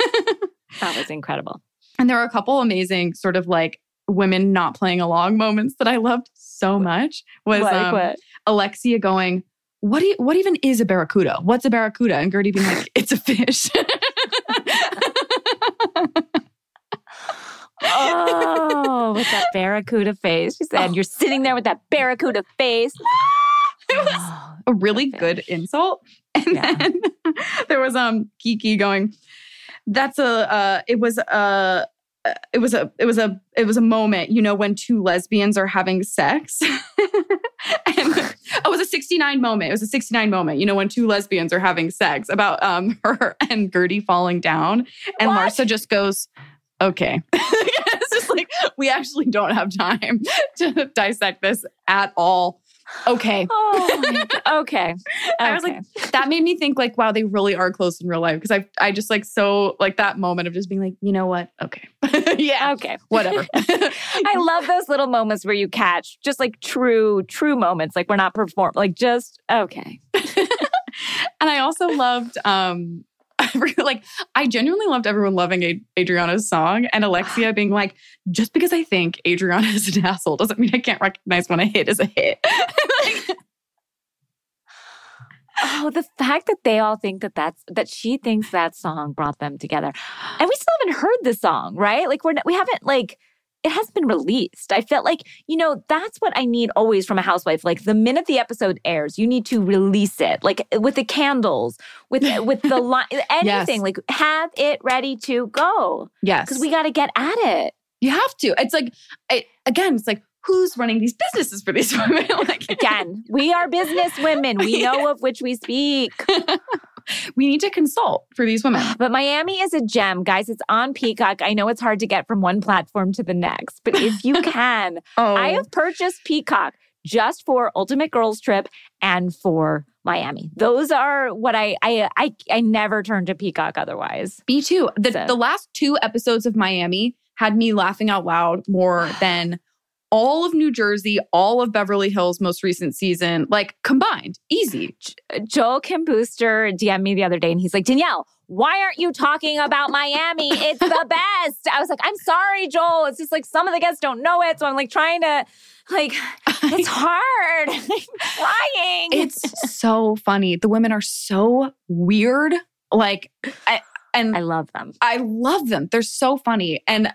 That was incredible. And there were a couple amazing sort of like women not playing along moments that I loved so much. Was Like um, what? Alexia going, "What do you, what even is a barracuda? What's a barracuda?" And Guerdy being like, "It's a fish." Oh, with that barracuda face. She said, You're sitting there with that barracuda face. It was Oh, a really good insult. And Yeah. then there was um Kiki going, "That's a uh, it was a." It was a it was a it was a moment, you know, when two lesbians are having sex. and oh, it was a 69 moment. It was a 69 moment, you know, when two lesbians are having sex about um her and Guerdy falling down. And What? Larsa just goes, okay. it's just like we actually don't have time to dissect this at all. Okay. oh my God. okay. I was like, that made me think like, wow, they really are close in real life. Because I I just like so like that moment of just being like, you know what? Okay. yeah. okay. Whatever. I love those little moments where you catch just like true, true moments. Like we're not perform, like just okay. and I also loved um like I genuinely loved everyone loving Adriana's song and Alexia being like, just because I think Adriana is an asshole doesn't mean I can't recognize when a hit is a hit. Like, Oh, the fact that they all think that that's that she thinks that song brought them together, and we still haven't heard the song, right? Like we're not, we haven't like it hasn't been released. I felt like you know that's what I need always from a housewife. Like the minute the episode airs, you need to release it, like with the candles, with with the line, anything. Like have it ready to go yes. because we got to get at it. you have to. It's like I, again, it's like who's running these businesses for these women? like Again, we are business women. We know of which we speak. we need to consult for these women. But Miami is a gem, guys. It's on Peacock. I know it's hard to get from one platform to the next, but if you can, Oh, I have purchased Peacock just for Ultimate Girls Trip and for Miami. Those are what I I I, I never turn to Peacock otherwise. Me too. The, So- the last two episodes of Miami had me laughing out loud more than all of New Jersey, all of Beverly Hills most recent season, like combined. Easy. Joel Kim Booster DM'd me the other day and he's like, Danielle, why aren't you talking about Miami? It's the best. I was like, I'm sorry, Joel. It's just like some of the guests don't know it. So I'm like trying to, like, it's hard. I'm trying. It's so funny. The women are so weird. Like, I, and I love them. I love them. They're so funny and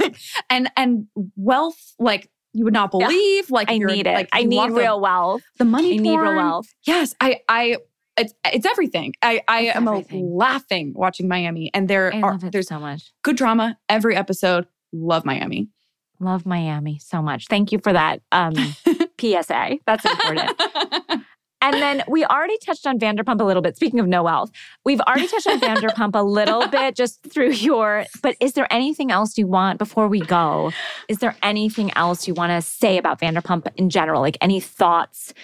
and and wealth like you would not Yeah. believe. Like I need it. Like, I need the- real wealth. the money. I need real wealth. Yes, I I it's it's everything. I I It's am everything. laughing watching Miami, and there I are there's so much. good drama every episode. Love Miami. Love Miami so much. Thank you for that um, PSA. That's important. And then we already touched on Vanderpump a little bit. Speaking of no wealth, we've already touched on Vanderpump a little bit just through your. But is there anything else you want before we go? Is there anything else you want to say about Vanderpump in general? Like any thoughts?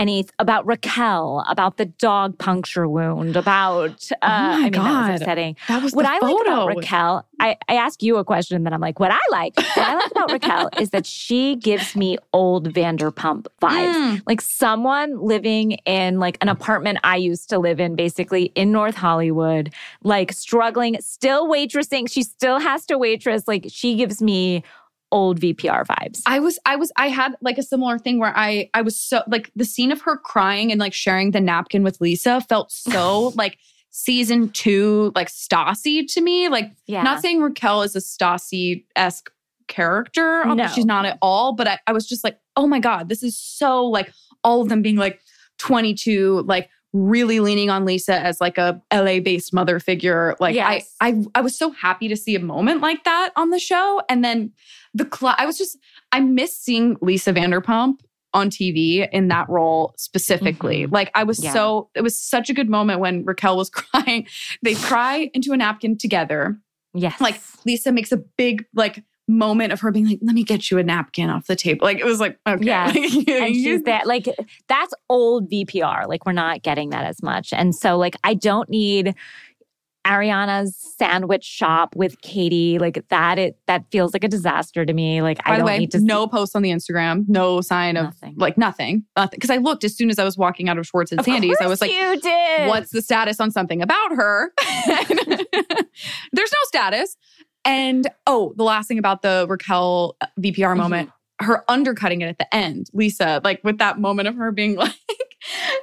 Any about Raquel? About the dog puncture wound? About uh, Oh my I mean, that was God. upsetting. that was What I photo. like about Raquel, I, I ask you a question, and then I'm like, what I like, what I like about Raquel is that she gives me old Vanderpump vibes. Mm. Like someone living in like an apartment I used to live in, basically in North Hollywood, like struggling, still waitressing. She still has to waitress. Like she gives me old VPR vibes. I was I was I had like a similar thing where I I was so like the scene of her crying and like sharing the napkin with Lisa felt so like season two like Stassi to me. Like Yeah. not saying Raquel is a Stassi esque character, No. she's not at all. But I, I was just like, oh my god, this is so like all of them being like 22, like really leaning on Lisa as like a LA based mother figure. Like Yes. I, I I was so happy to see a moment like that on the show. And then the cl- I was just I miss seeing Lisa Vanderpump on TV in that role specifically. Like I was Mm-hmm. Yeah. so it was such a good moment when Raquel was crying. They cry into a napkin together. yes. Like Lisa makes a big like moment of her being like, "Let me get you a napkin off the table." Like it was like, okay. Like, and she's that like that's old VPR. Like we're not getting that as much. And so like I don't need Ariana's sandwich shop with Katie, like that, it that feels like a disaster to me. Like By I the don't way, need to no post on the Instagram, no sign of Nothing. like nothing, nothing. Because I looked as soon as I was walking out of Schwartz and Of Sandy's, I was like, you did. what's the status on something about her? There's no status. And oh, the last thing about the Raquel uh, VPR moment, her undercutting it at the end, Lisa, like with that moment of her being like,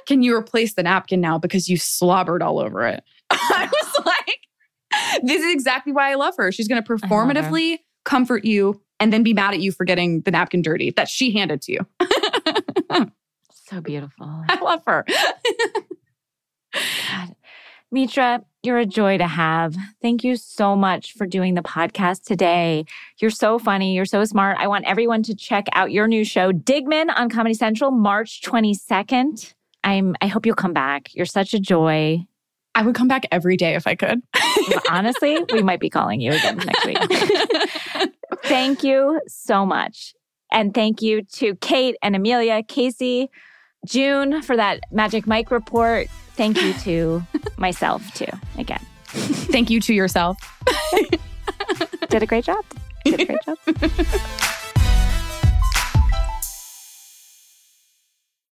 can you replace the napkin now because you slobbered all over it? I was like, this is exactly why I love her. She's going to performatively comfort you and then be mad at you for getting the napkin dirty that she handed to you. so beautiful. I love her. God. Mitra, you're a joy to have. Thank you so much for doing the podcast today. You're so funny. You're so smart. I want everyone to check out your new show, Digman, on Comedy Central, March 22nd. I'm, I hope you'll come back. You're such a joy. I would come back every day if I could. Honestly, we might be calling you again next week. thank you so much. And thank you to Kate and Amelia, Casey, June for that Magic Mike report. Thank you to myself, too, again. Thank you to yourself. Did a great job. Did a great job.